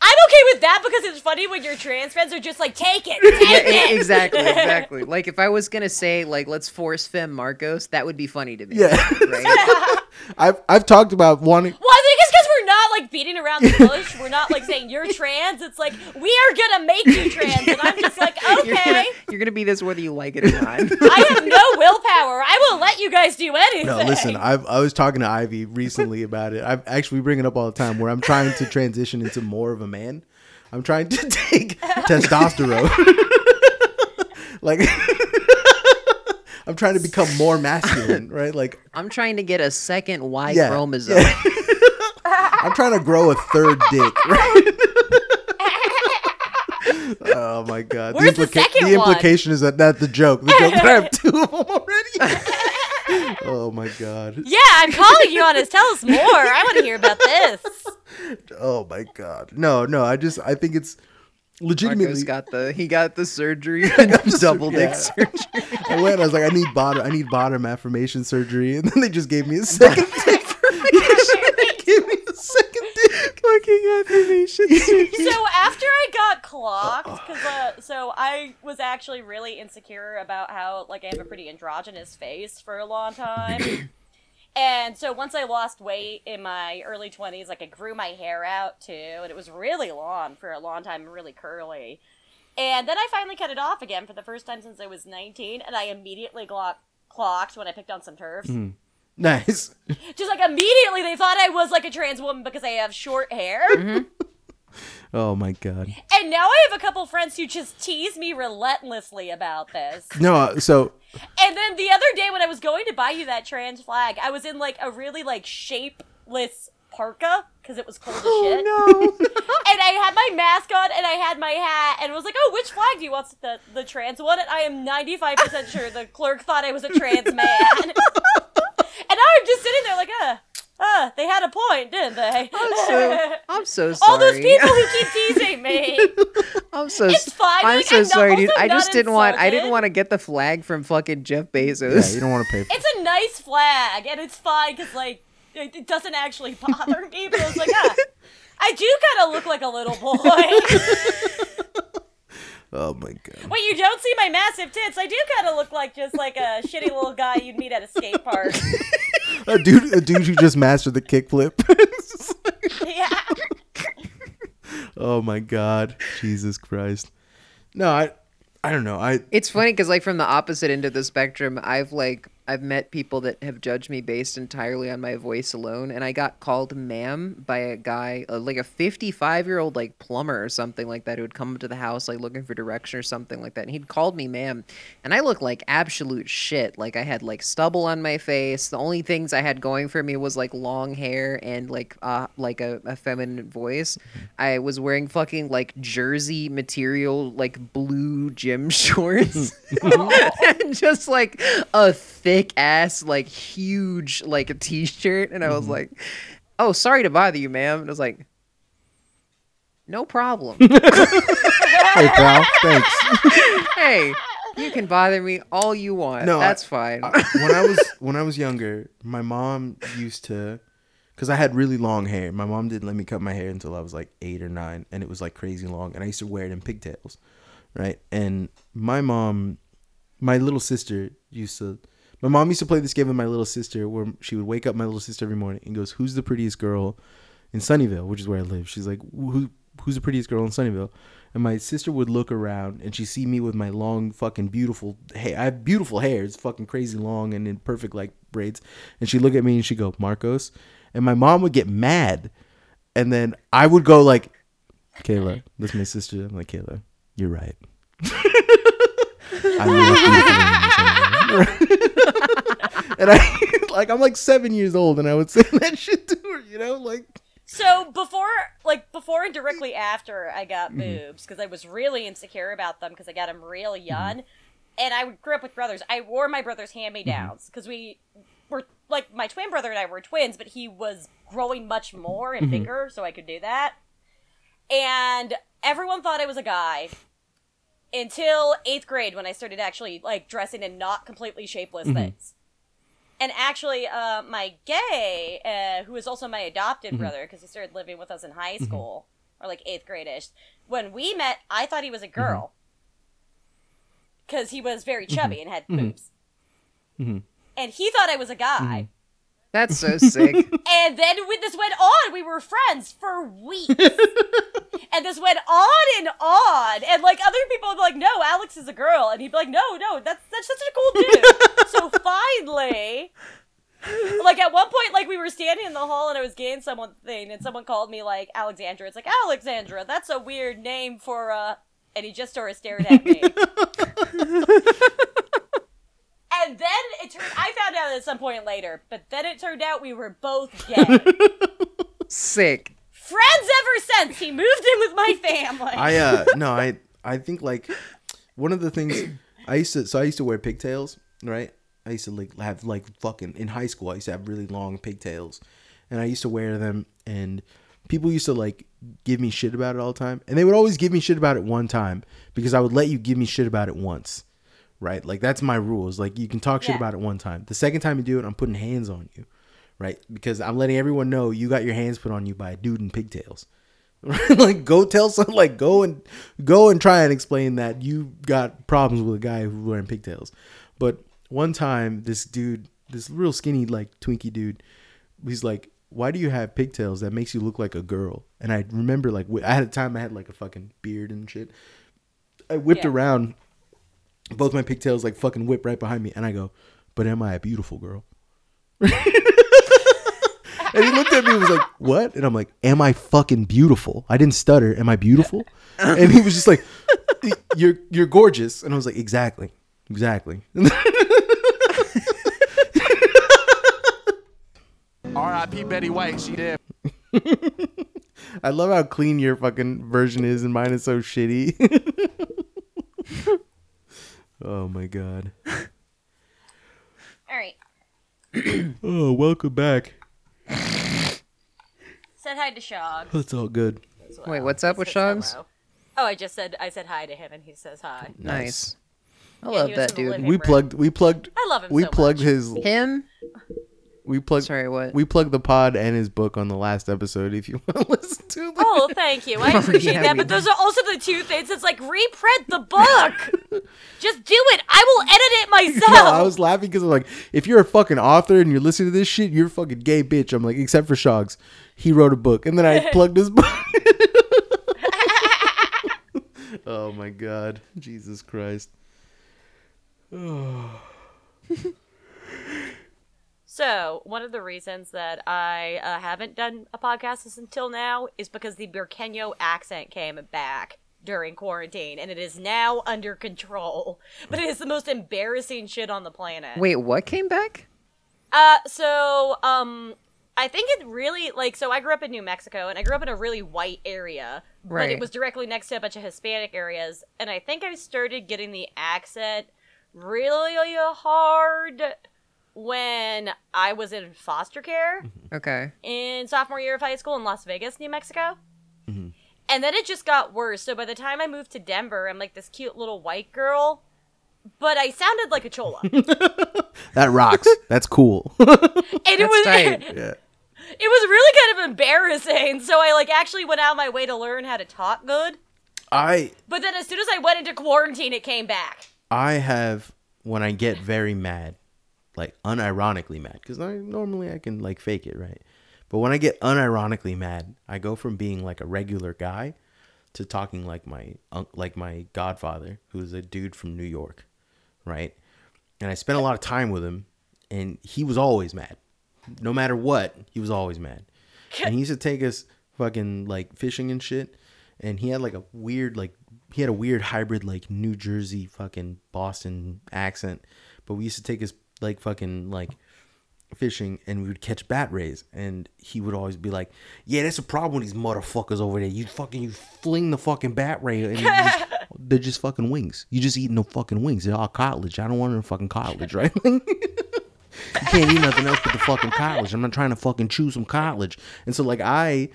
I'm okay with that because it's funny when your trans friends are just like, take it, take Yeah, it. exactly, exactly. Like if I was gonna say like let's force femme Marcos, that would be funny to me. Yeah. Right? I've I've talked about wanting. Well, I think it's because we're not like beating around the bush. We're not like saying you're trans. It's like we are gonna make you trans, and I'm just like, You're gonna, okay. you're gonna be this whether you like it or not. I have no willpower. I will let you guys do anything. No, listen. I've I was talking to Ivy recently about it. I've actually we bring it up all the time. Where I'm trying to transition into more of a man. I'm trying to take testosterone. like. I'm trying to become more masculine, right? Like I'm trying to get a second Y Yeah, chromosome. yeah. I'm trying to grow a third dick, right? oh my god! Where's the second the one? implication is that that's the joke. The joke that I have two of them already. oh my god! yeah, I'm calling you on this. Tell us more. I want to hear about this. Oh my god! No, no. I just I think it's legitimately. Marcos got the he got the surgery, the double dick Yeah. surgery. I went. I was like, I need bottom. I need bottom affirmation surgery, and then they just gave me a second a second dick. Fucking affirmation. So after I got clocked, because uh, so I was actually really insecure about how like I have a pretty androgynous face for a long time. And so once I lost weight in my early 20s, like I grew my hair out too, and it was really long for a long time, really curly. And then I finally cut it off again for the first time since I was 19, and I immediately clocked when I picked on some turfs. Nice. Just like immediately they thought I was like a trans woman because I have short hair. Oh my god. And now I have a couple friends who just tease me relentlessly about this. No, uh, so And then the other day when I was going to buy you that trans flag, I was in like a really like shapeless parka because it was cold as shit. no. And I had my mask on and I had my hat and was like, "Oh, which flag do you want? The the trans one?" And I am ninety five percent sure the clerk thought I was a trans man. And now I'm just sitting there like, "Uh, uh, they had a point, didn't they?" I'm so, I'm so sorry. All those people who keep teasing me. I'm so It's fine, I'm like, so I'm not- sorry, dude. I just didn't want. I didn't want to get the flag from fucking Jeff Bezos. yeah, Bezos. you don't want to pay for It's a nice flag, and it's fine because like it, it doesn't actually bother me. But I was like, ah, I do kind of look like a little boy. Oh my god. Wait, you don't see my massive tits? I do kind of look like just like a shitty little guy you'd meet at a skate park. A dude a dude who just mastered the kickflip. yeah. oh my god. Jesus Christ. No, I I don't know. I It's funny because like from the opposite end of the spectrum, I've like I've met people that have judged me based entirely on my voice alone, and I got called "ma'am" by a guy, uh, like a 55 year old like plumber or something like that, who had come to the house like looking for direction or something like that, and he'd called me "ma'am," and I looked like absolute shit. Like I had like stubble on my face. The only things I had going for me was like long hair and like uh like a, a feminine voice. I was wearing fucking like jersey material, like blue gym shorts, and just like a thick ass, like huge, like a t-shirt. And I was mm-hmm. like, "Oh, sorry to bother you, ma'am." And I was like, "No problem. hey pal, thanks. hey, you can bother me all you want. No, I- that's fine." I- when I was when I was younger, my mom used to because I had really long hair. My mom didn't let me cut my hair until I was like eight or nine, and it was like crazy long. And I used to wear it in pigtails, right? And my mom, my little sister used to. My mom used to play this game with my little sister, where she would wake up my little sister every morning and goes, "Who's the prettiest girl in Sunnyvale?" Which is where I live. She's like, "Who? Who's the prettiest girl in Sunnyvale?" And my sister would look around and she'd see me with my long, fucking beautiful hair. I have beautiful hair. It's fucking crazy long and in perfect like braids. And she'd look at me and she'd go, Marcos. And my mom would get mad. And then I would go like, Kayla, that's my sister. I'm like, Kayla, you're right. I look beautiful in this anyway." and I like I'm like seven years old and I would say that shit to her, you know, like So before, like before and directly after I got mm-hmm. boobs, because I was really insecure about them because I got them real mm-hmm. young, and I grew up with brothers. I wore my brother's hand me downs because mm-hmm. we were like my twin brother and I were twins, but he was growing much more and bigger, so I could do that. And everyone thought I was a guy until eighth grade when I started actually like dressing in not completely shapeless things. And actually, uh, my gay, uh, who is also my adopted Mm-hmm. brother, because he started living with us in high school, or like eighth grade ish, when we met, I thought he was a Mm-hmm. girl. Because he was very chubby and had boobs. Mm-hmm. And he thought I was a guy. That's so sick. And then when this went on, we were friends for weeks. and this went on and on. And like other people would be like, no, Alex is a girl. And he'd be like, no, no, that's that's such a cool dude. so finally like at one point, like we were standing in the hall and I was getting someone thing and someone called me like Alexandra. It's like Alexandra, that's a weird name for uh and he just sort of stared at me. And then it turned I found out at some point later, but then it turned out we were both gay. sick. Friends ever since. He moved in with my family. I uh no, I I think like one of the things I used to so I used to wear pigtails, right? I used to like have like fucking in high school I used to have really long pigtails. And I used to wear them and people used to like give me shit about it all the time. And they would always give me shit about it one time because I would let you give me shit about it once. Right? Like that's my rules. Like you can talk shit Yeah. about it one time. The second time you do it, I'm putting hands on you. Right? Because I'm letting everyone know you got your hands put on you by a dude in pigtails. like go tell some like go and go and try and explain that you got problems with a guy who's wearing pigtails. But one time this dude, this real skinny like Twinkie dude, he's like, "Why do you have pigtails? That makes you look like a girl." And I remember like I had a time I had like a fucking beard and shit. I whipped Yeah. around, both my pigtails like fucking whip right behind me, and I go, "But am I a beautiful girl?" And he looked at me and was like, What? And I'm like, Am I fucking beautiful? I didn't stutter. Am I beautiful? And he was just like, You're you're gorgeous. And I was like, Exactly. Exactly. R.I.P. Betty White. She did. I love how clean your fucking version is and mine is so shitty. Oh my god. All right. Oh, welcome back. Said hi to Shog. That's all good. as Wait, what's up with Says Shogs? hello. Oh, I just said I said hi to him and he says hi. Nice. I Yeah, love he was that in the dude. living We room. plugged we plugged I love him we so plugged much. his Him? We plugged Sorry, what? we plugged the pod and his book on the last episode if you want to listen to them. Oh, thank you. I appreciate yeah, that. But those are also the two things. It's like reprint the book. Just do it. I will edit it myself. No, I was laughing because I'm like, if you're a fucking author and you're listening to this shit, you're a fucking gay bitch. I'm like, except for Shogs. He wrote a book. And then I plugged his book. oh my God. Jesus Christ. So, one of the reasons that I uh, haven't done a podcast until now is because the Burqueño accent came back during quarantine, and it is now under control. But it is the most embarrassing shit on the planet. Wait, what came back? Uh, so, um, I think it really like so. I grew up in New Mexico, and I grew up in a really white area, but it was directly next to a bunch of Hispanic areas, and I think I started getting the accent really hard when I was in foster care mm-hmm. Okay. in sophomore year of high school in Las Vegas, New Mexico. Mm-hmm. And then it just got worse. So by the time I moved to Denver, I'm like this cute little white girl, but I sounded like a chola. That rocks. That's cool. it That's was tight. yeah. it was really kind of embarrassing. So I like actually went out of my way to learn how to talk good. I But then as soon as I went into quarantine, it came back. I have when I get very mad, like unironically mad, because normally I can like fake it, right? But when I get unironically mad, I go from being like a regular guy to talking like my like my godfather, who's a dude from New York, right? And I spent a lot of time with him, and he was always mad, no matter what. He was always mad, and he used to take us fucking like fishing and shit. And he had like a weird like he had a weird hybrid like New Jersey fucking Boston accent, but we used to take us like fucking like fishing and we would catch bat rays and he would always be like yeah that's a problem with these motherfuckers over there. You fucking you fling the fucking bat ray and just- they're just fucking wings. You just eating the fucking wings. They're all cartilage i don't want no fucking cartilage right? You can't eat nothing else but the fucking cartilage i'm not trying to fucking chew some cartilage and so like i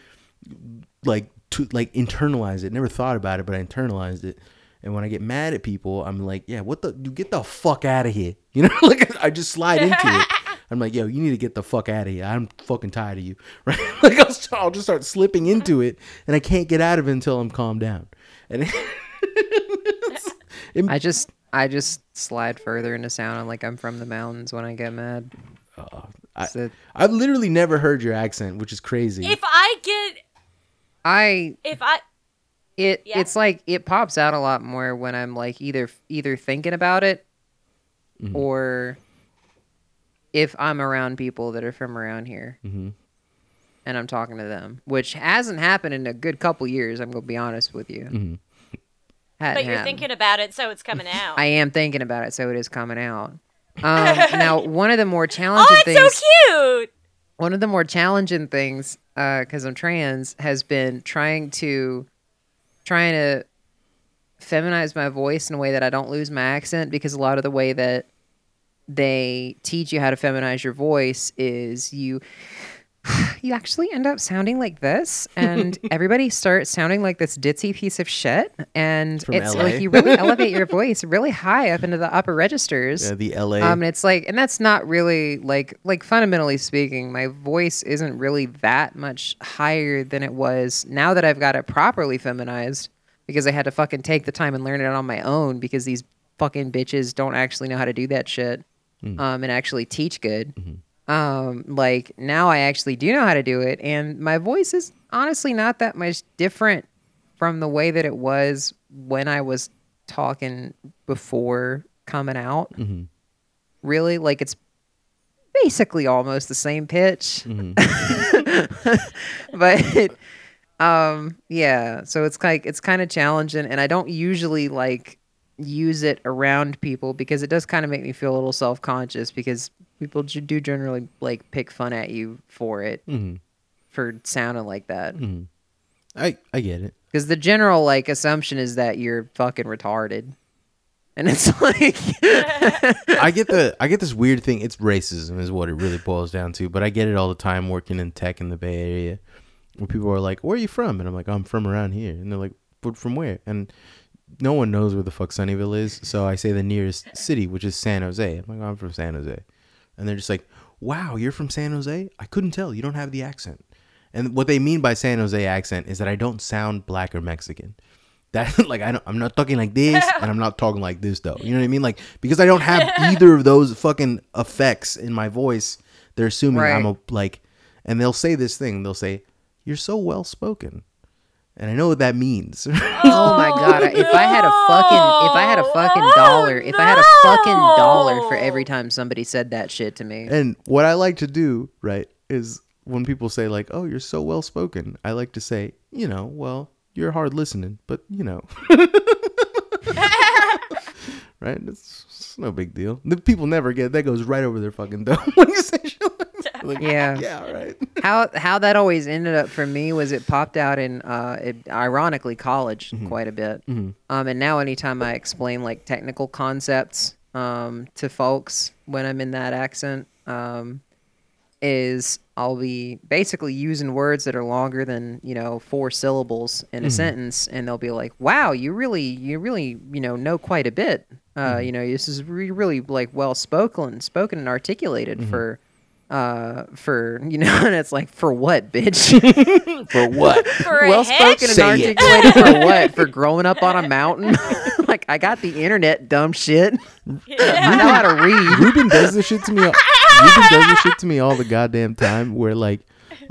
like to like internalize it. Never thought about it but i internalized it and when i get mad at people i'm like yeah what the you get the fuck out of here you know like i just slide into it I'm like, yo, you need to get the fuck out of here. I'm fucking tired of you. Right? like I'll, I'll just start slipping into it, and I can't get out of it until I'm calmed down. And I just I just slide further into sound. I'm like I'm from the mountains when I get mad. Uh, I, So I've literally never heard your accent, which is crazy. If I get, I if I, it Yeah. it's like it pops out a lot more when I'm like either either thinking about it Mm-hmm. or if I'm around people that are from around here Mm-hmm. and I'm talking to them, which hasn't happened in a good couple years. I'm gonna be honest with you. Mm-hmm. But you're happened. thinking about it, so it's coming out. I am thinking about it, so it is coming out. Um, now, one of the more challenging oh, it's things, so cute. one of the more challenging things, because I'm trans, has been trying to, trying to feminize my voice in a way that I don't lose my accent. Because a lot of the way that they teach you how to feminize your voice is you. You actually end up sounding like this, and everybody starts sounding like this ditzy piece of shit. And From it's LA. like you really elevate your voice really high up into the upper registers. Yeah, the LA. Um, and it's like, and that's not really like, like fundamentally speaking, my voice isn't really that much higher than it was now that I've got it properly feminized because I had to fucking take the time and learn it on my own because these fucking bitches don't actually know how to do that shit, um, and actually teach good. Um, like now I actually do know how to do it, and my voice is honestly not that much different from the way that it was when I was talking before coming out. Really like it's basically almost the same pitch. But um yeah so it's like it's kind of challenging and i don't usually like use it around people because it does kind of make me feel a little self-conscious because people do generally like pick fun at you for it mm-hmm. for sounding like that mm-hmm. I I get it. because the general like assumption is that you're fucking retarded and it's like I get the I get this weird thing. It's racism is what it really boils down to. But I get it all the time working in tech in the Bay Area, where people are like, "Where are you from?" And I'm like, "I'm from around here." And they're like, "But from where?" And no one knows where the fuck Sunnyvale is, so I say the nearest city, which is San Jose. I'm like, oh, "I'm from San Jose," and they're just like, "Wow, you're from San Jose? I couldn't tell. You don't have the accent." And what they mean by San Jose accent is that I don't sound black or Mexican. That like I don't, I'm not talking like this, and I'm not talking like this though. You know what I mean? Like because I don't have either of those fucking effects in my voice, they're assuming I'm a like, and they'll say this thing. They'll say, "You're so well spoken," and I know what that means. Oh my god! If I had a fucking, if I had a fucking Oh, dollar, if I had a fucking dollar for every time somebody said that shit to me, and what I like to do, right, is when people say like, "Oh, you're so well spoken," I like to say, you know, well, you're hard listening, but you know. right? It's, it's no big deal. The people never get that goes right over their fucking dome when you say shit like Yeah. Yeah, right. how how that always ended up for me was it popped out in, uh, it, ironically, college quite a bit. Um, and now anytime I explain like technical concepts um to folks when I'm in that accent, um, is I'll be basically using words that are longer than you know four syllables in a sentence, and they'll be like, "Wow, you really, you really, you know, know quite a bit. Uh, You know, this is re- really like well spoken, spoken and articulated for." Uh, for you know, and it's like for what, bitch? For what? For well heck? spoken and Say it. articulated for what? For growing up on a mountain? like I got the internet, dumb shit. I know how to read. Ruben does this shit to me. All, Ruben does this shit to me all the goddamn time. Where like,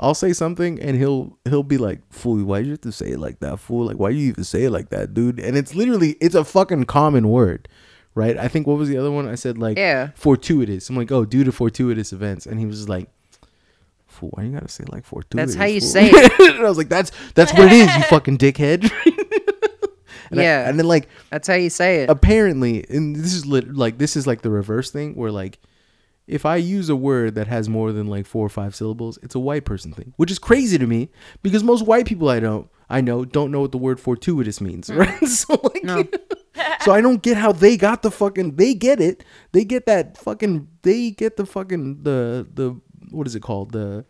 I'll say something and he'll he'll be like, "Fool, why you have to say it like that? Fool, like why you even say it like that, dude?" And it's literally it's a fucking common word, right? I think what was the other one? I said like, Yeah. fortuitous. I'm like, oh, due to fortuitous events, and he was like. Fool, why you gotta say like fortuitous? That's how you fool?" say it. I was like, "That's that's what it is, you fucking dickhead." And I- Yeah. and then like That's how you say it. apparently and this is lit, like this is like the reverse thing where like if i use a word that has more than like four or five syllables it's a white person thing which is crazy to me because most white people i don't know i know don't know what the word fortuitous means mm. right so like No. so i don't get how they got the fucking they get it they get that fucking they get the fucking the the what is it called the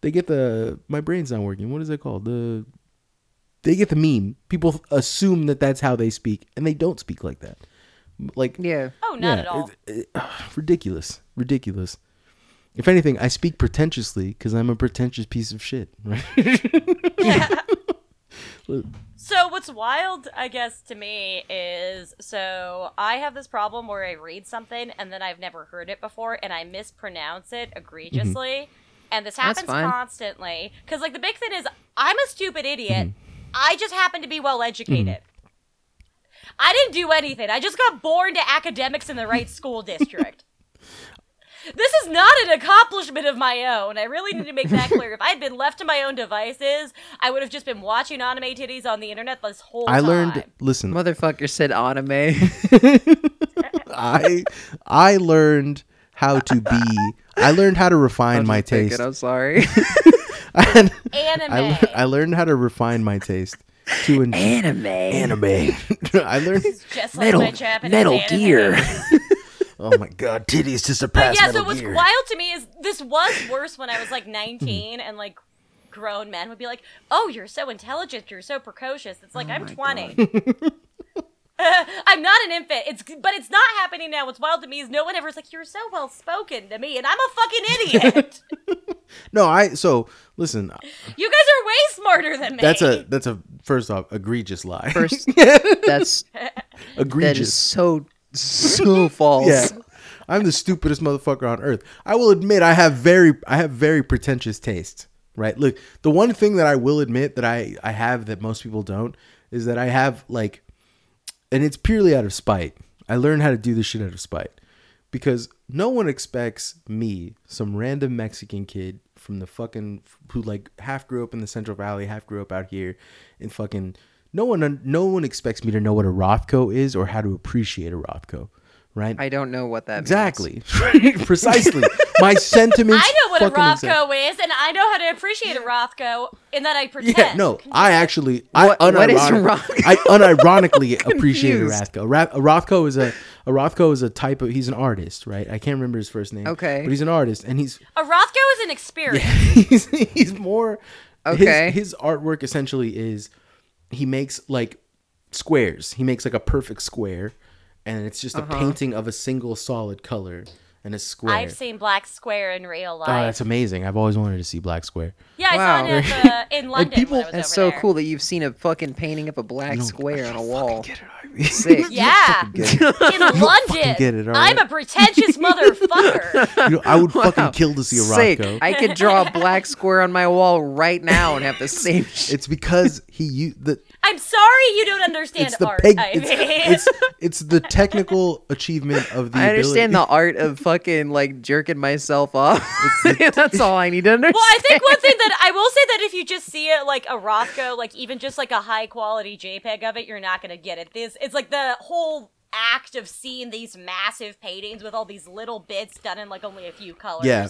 they get the my brain's not working what is it called the they get the meme people assume that that's how they speak and they don't speak like that like yeah. Oh, not yeah, at all. it- it- ridiculous ridiculous If anything, I speak pretentiously because I'm a pretentious piece of shit. Right? So what's wild, I guess, to me is so I have this problem where I read something and then I've never heard it before and I mispronounce it mm-hmm. egregiously. And this happens constantly. Because, like, the big thing is, I'm a stupid idiot. Mm-hmm. I just happen to be well educated. Mm-hmm. I didn't do anything. I just got born to academics in the right school district. This is not an accomplishment of my own. I really need to make that clear. If I had been left to my own devices, I would have just been watching anime titties on the internet this whole I time. I learned. Listen, Motherfucker said anime. I I learned how to be. I learned how to refine my taste. it, I'm sorry. And Anime. I, I learned how to refine my taste to enjoy anime. anime. I learned. just like Metal, my Japanese Metal anime. Gear. Oh my god, titties to surpass yeah, Metal so what's Gear. wild to me is this was worse when I was like 19 and like grown men would be like, "Oh, you're so intelligent, you're so precocious." It's like oh I'm 20. I'm not an infant. It's but it's not happening now. What's wild to me is no one ever's like, "You're so well spoken to me," and I'm a fucking idiot. No, I. So listen, uh, you guys are way smarter than me. that's a that's a first off egregious lie. First, that's egregious. is so so false. Yeah. I'm the stupidest motherfucker on earth. I will admit I have very I have very pretentious taste. Right? Look, the one thing that I will admit that I I have that most people don't is that I have like and it's purely out of spite. I learned how to do this shit out of spite. Because no one expects me, some random Mexican kid from the fucking who like half grew up in the Central Valley, half grew up out here in fucking no one no one expects me to know what a Rothko is or how to appreciate a Rothko, right? I don't know what that means. Exactly. Precisely. My sentiments. I know what a fucking exact- Rothko is, and I know how to appreciate a Rothko in that I pretend. Yeah, no, I actually, I What- what is unironic- Rothko? I unironically appreciate a. Rothko. Ra- a Rothko is a a Rothko is a type of he's an artist, right? I can't remember his first name. Okay. but he's an artist, and he's A Rothko is an experience. he's, he's more Okay. His, his artwork essentially is he makes like squares. He makes like a perfect square, and it's just a Uh-huh. painting of a single solid color and a square. I've seen Black Square in real life. Oh, that's amazing! I've always wanted to see Black Square. Yeah, I Wow. saw it at the, in London. people- when I was That's over so there. cool that you've seen a fucking painting of a black square on a wall. Get it, Ivy. Sick. Yeah, Get it. in London. get it, all I'm a pretentious motherfucker. You know, I would fucking kill to see a Sick. Rothko. I could draw a black square on my wall right now and have the same shit. It's because he u- the I'm sorry you don't understand it's the art, peg, it's, it's it's the technical achievement of the. I understand ability. the art of fucking like jerking myself off. That's all I need to understand. well, I think one thing that I will say that if you just see it like a Rothko, like even just like a high quality JPEG of it, you're not gonna get it. This it's like the whole act of seeing these massive paintings with all these little bits done in like only a few colors. Yeah.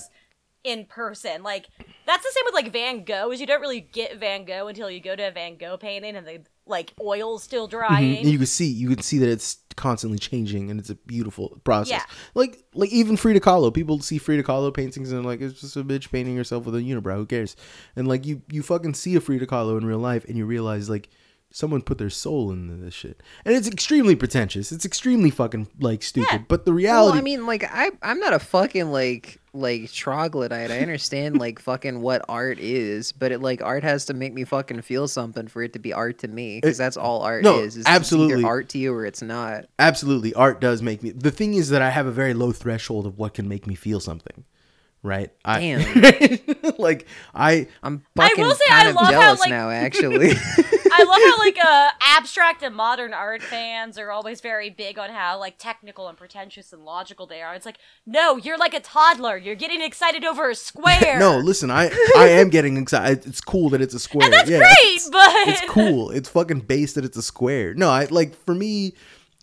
In person, like that's the same with like Van Gogh. Is you don't really get Van Gogh until you go to a Van Gogh painting and the like oil's still mm-hmm. drying. And you can see you can see that it's constantly changing and it's a beautiful process. Yeah. Like like even Frida Kahlo, people see Frida Kahlo paintings and like it's just a bitch painting herself with a unibrow. Who cares? And like you you fucking see a Frida Kahlo in real life and you realize like someone put their soul into this shit. And it's extremely pretentious. It's extremely fucking like stupid. Yeah. But the reality Well, I mean, like I, I'm not a fucking like like troglodyte. I understand like fucking what art is, but it like art has to make me fucking feel something for it to be art to me, because that's all art no, is. is. It's absolutely. either art to you or it's not. absolutely art does make me the thing is that i have a very low threshold of what can make me feel something right I, Damn. like i I'm fucking I will say kind I of love how, like- now, actually. I love how like uh, abstract and modern art fans are always very big on how like technical and pretentious and logical they are. It's like, no, you're like a toddler. You're getting excited over a square. no listen i i am getting excited it's cool that it's a square and that's yeah, great, it's, but it's cool it's fucking based that it's a square no i like for me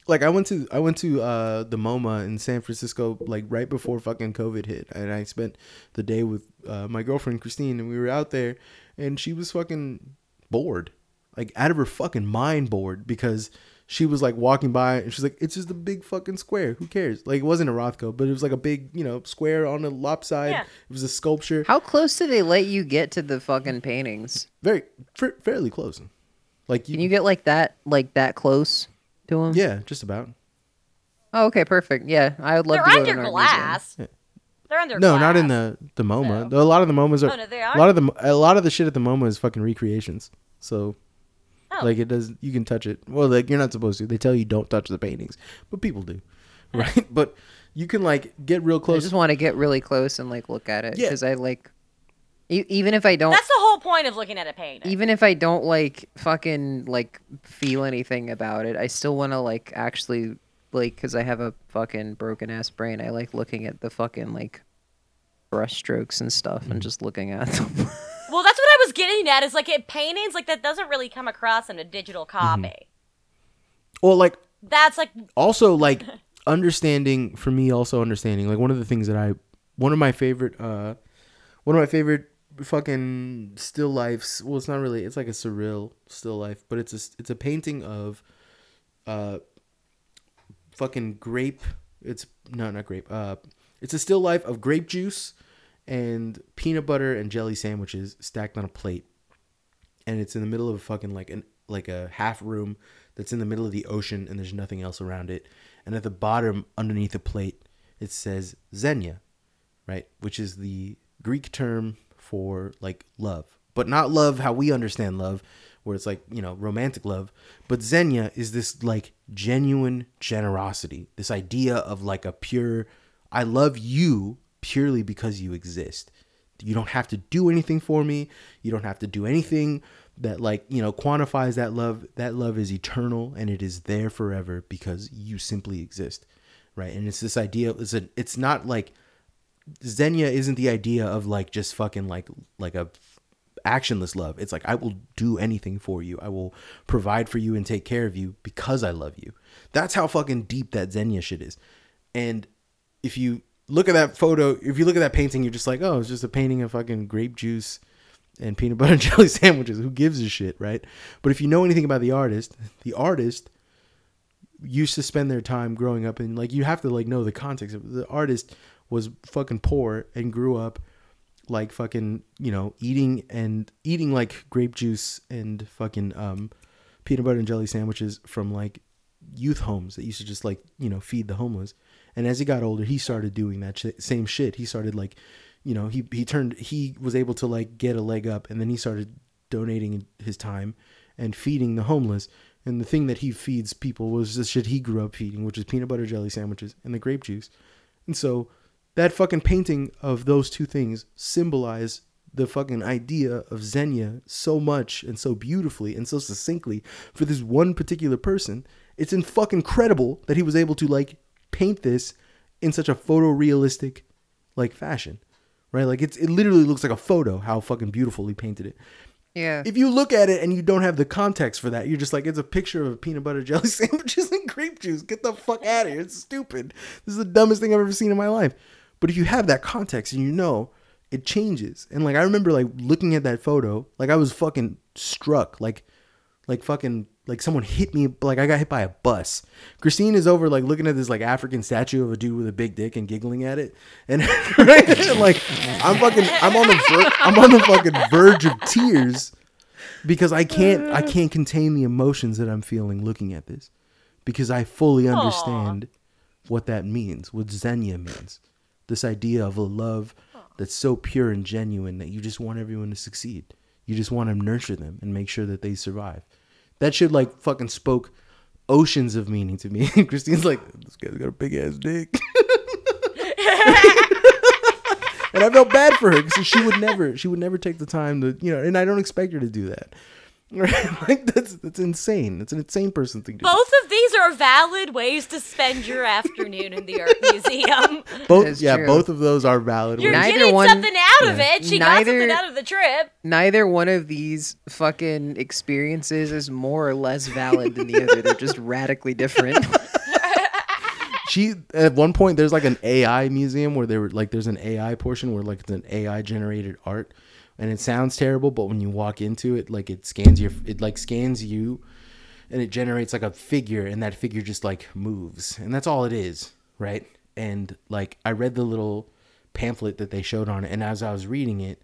like i went to i went to uh the moma in san francisco like right before fucking covid hit. And i spent the day with uh, my girlfriend christine and we were out there and she was fucking bored. Like out of her fucking mind bored because she was like walking by and she's like it's just a big fucking square. Who cares? Like it wasn't a rothko but it was like a big you know square on a lopside Yeah. it was a sculpture. How close do they let you get to the fucking paintings? very fa- fairly close. Like you, Can you get like that, like that close to them? yeah just about Oh, okay, perfect. Yeah, I would love they're to go to under an art glass. They're under. No, not in the the MoMA. No. A lot of the MoMAs are. Oh, no, they are. A lot of the a lot of the shit at the MoMA is fucking recreations. So, Oh. like, it does. You can touch it. Well, like you're not supposed to. They tell you don't touch the paintings, but people do, hmm. right? but you can like get real close. I just want to get really close and like look at it Yeah. because I like, e- even if I don't, That's the whole point of looking at a painting. even if I don't like fucking like feel anything about it, I still want to like actually like because I have a fucking broken ass brain. I like looking at the fucking like brush strokes and stuff and just looking at them. Well, that's what I was getting at. Is like it paintings like that doesn't really come across in a digital Mm-hmm. copy. well, like That's like also like understanding for me also understanding like one of the things that i one of my favorite uh one of my favorite fucking still lifes well it's not really it's like a surreal still life but it's a it's a painting of uh fucking grape it's no not grape uh it's a still life of grape juice and peanut butter and jelly sandwiches stacked on a plate. And it's in the middle of a fucking like an like a half room that's in the middle of the ocean and there's nothing else around it. And at the bottom underneath the plate it says xenia right? Which is the greek term for like love. But not love how we understand love where it's like you know romantic love. But xenia is this like genuine generosity this idea of like a pure i love you purely because you exist. You don't have to do anything for me. You don't have to do anything that like you know quantifies that love. That love is eternal and it is there forever because you simply exist right? And it's this idea it's a it's not like Xenia isn't the idea of like just fucking like like a actionless love. It's like I will do anything for you. I will provide for you and take care of you because I love you. That's how fucking deep that Xenia shit is. And if you look at that photo, if you look at that painting, you're just like, oh, it's just a painting of fucking grape juice and peanut butter and jelly sandwiches. Who gives a shit, right? But if you know anything about the artist, the artist used to spend their time growing up and like you have to like know the context of the artist was fucking poor and grew up like fucking you know eating and eating like grape juice and fucking um peanut butter and jelly sandwiches from like youth homes that used to just like you know feed the homeless. And as he got older he started doing that sh- same shit. He started like you know he he turned he was able to like get a leg up and then he started donating his time and feeding the homeless. And the thing that he feeds people was the shit he grew up feeding which is peanut butter jelly sandwiches and the grape juice. And so that fucking painting of those two things symbolize the fucking idea of Xenia so much and so beautifully and so succinctly for this one particular person. It's in fucking credible that he was able to like paint this in such a photorealistic like fashion. Right? Like it's it literally looks like a photo how fucking beautiful he painted it. yeah. If you look at it and you don't have the context for that, you're just like, it's a picture of a peanut butter jelly sandwiches and grape juice. Get the fuck out of here. It's stupid. This is the dumbest thing I've ever seen in my life. But if you have that context and you know, it changes. And like I remember like looking at that photo, like I was fucking struck. Like like fucking like someone hit me like I got hit by a bus. Christine is over like looking at this like African statue of a dude with a big dick and giggling at it. And like I'm fucking I'm on the ver- I'm on the fucking verge of tears because I can't I uh. can't contain the emotions that I'm feeling looking at this because I fully understand what that means, what Xenia means. This idea of a love that's so pure and genuine that you just want everyone to succeed. You just want to nurture them and make sure that they survive. That shit like fucking spoke oceans of meaning to me. Christine's like, this guy's got a big ass dick. and I felt bad for her because she would never, she would never take the time to, you know, and I don't expect her to do that. Right? like that's that's insane. That's an insane person thing to do. both of these are valid ways to spend your afternoon in the art museum. Both, yeah, true. both of those are valid. You're ways. Neither getting one- something out of Yeah. it. She Neither- got something out of the trip. Neither one of these fucking experiences is more or less valid than the other. They're just radically different. she at one point there's like an AI museum where there were like there's an AI portion where like it's an AI generated art and it sounds terrible but when you walk into it like it scans your it like scans you and it generates like a figure and that figure just like moves and that's all it is right? And like I read the little pamphlet that they showed on it and as I was reading it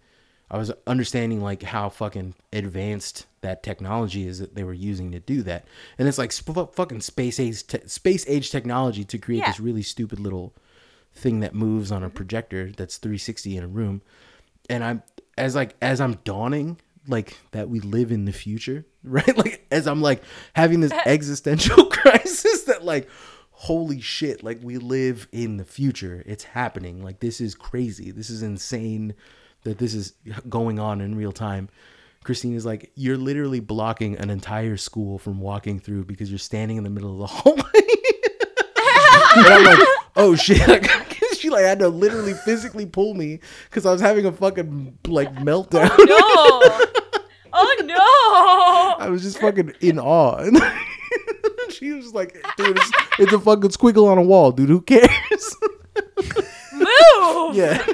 I was understanding like how fucking advanced that technology is that they were using to do that, and it's like sp- fucking space age te- space age technology to create Yeah. this really stupid little thing that moves on a projector that's 360 in a room. And i'm as like as i'm dawning like that we live in the future right? Like as i'm like having this existential crisis that like holy shit like we live in the future. It's happening. Like this is crazy. This is insane that this is going on in real time. Christine is like you're literally blocking an entire school from walking through because you're standing in the middle of the hallway. And i'm like oh shit like had to literally physically pull me because i was having a fucking like oh, meltdown No. oh no. I was just fucking in awe. She was like, dude, it's, it's a fucking squiggle on a wall, dude. Who cares? Move. yeah.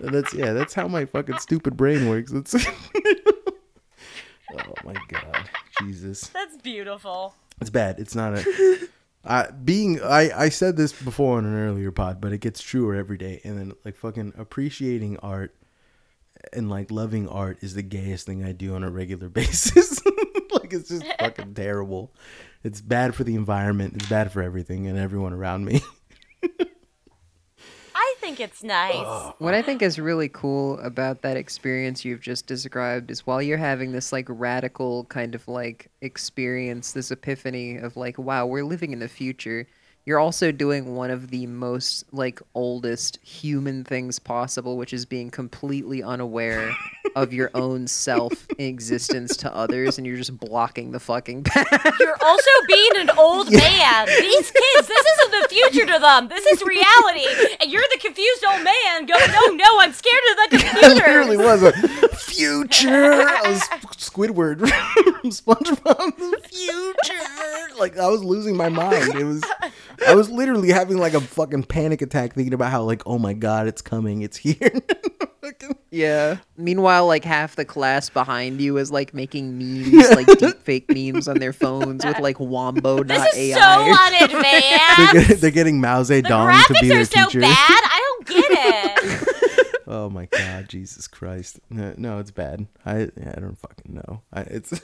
And that's yeah, that's how my fucking stupid brain works. It's Oh my god. Jesus. That's beautiful. It's bad. It's not a I being I I said this before on an earlier pod, but it gets truer every day. And then like fucking appreciating art and like loving art is the gayest thing I do on a regular basis. like it's just fucking terrible. It's bad for the environment. It's bad for everything and everyone around me. Think it's nice. What I think is really cool about that experience you've just described is while you're having this like radical kind of like experience, this epiphany of like, wow, we're living in the future, you're also doing one of the most like oldest human things possible, which is being completely unaware of your own self existence to others and you're just blocking the fucking path. You're also being an old man. These kids, this isn't the future to them. This is reality. And you're the confused old man going, no, no, I'm scared of the I computers. literally was a future. I was Squidward from SpongeBob. The future. Like I was losing my mind. It was. I was literally having like a fucking panic attack thinking about how like oh my god it's coming it's here. Yeah. Meanwhile, like half the class behind you is like making memes, like deep fake memes on their phones with like Wombo.ai. This is so they're, get, they're getting Mao The Zedong to be graphics their are so teacher. bad. I don't get it. Oh my god, Jesus Christ! No, no it's bad. I I don't fucking know. I, it's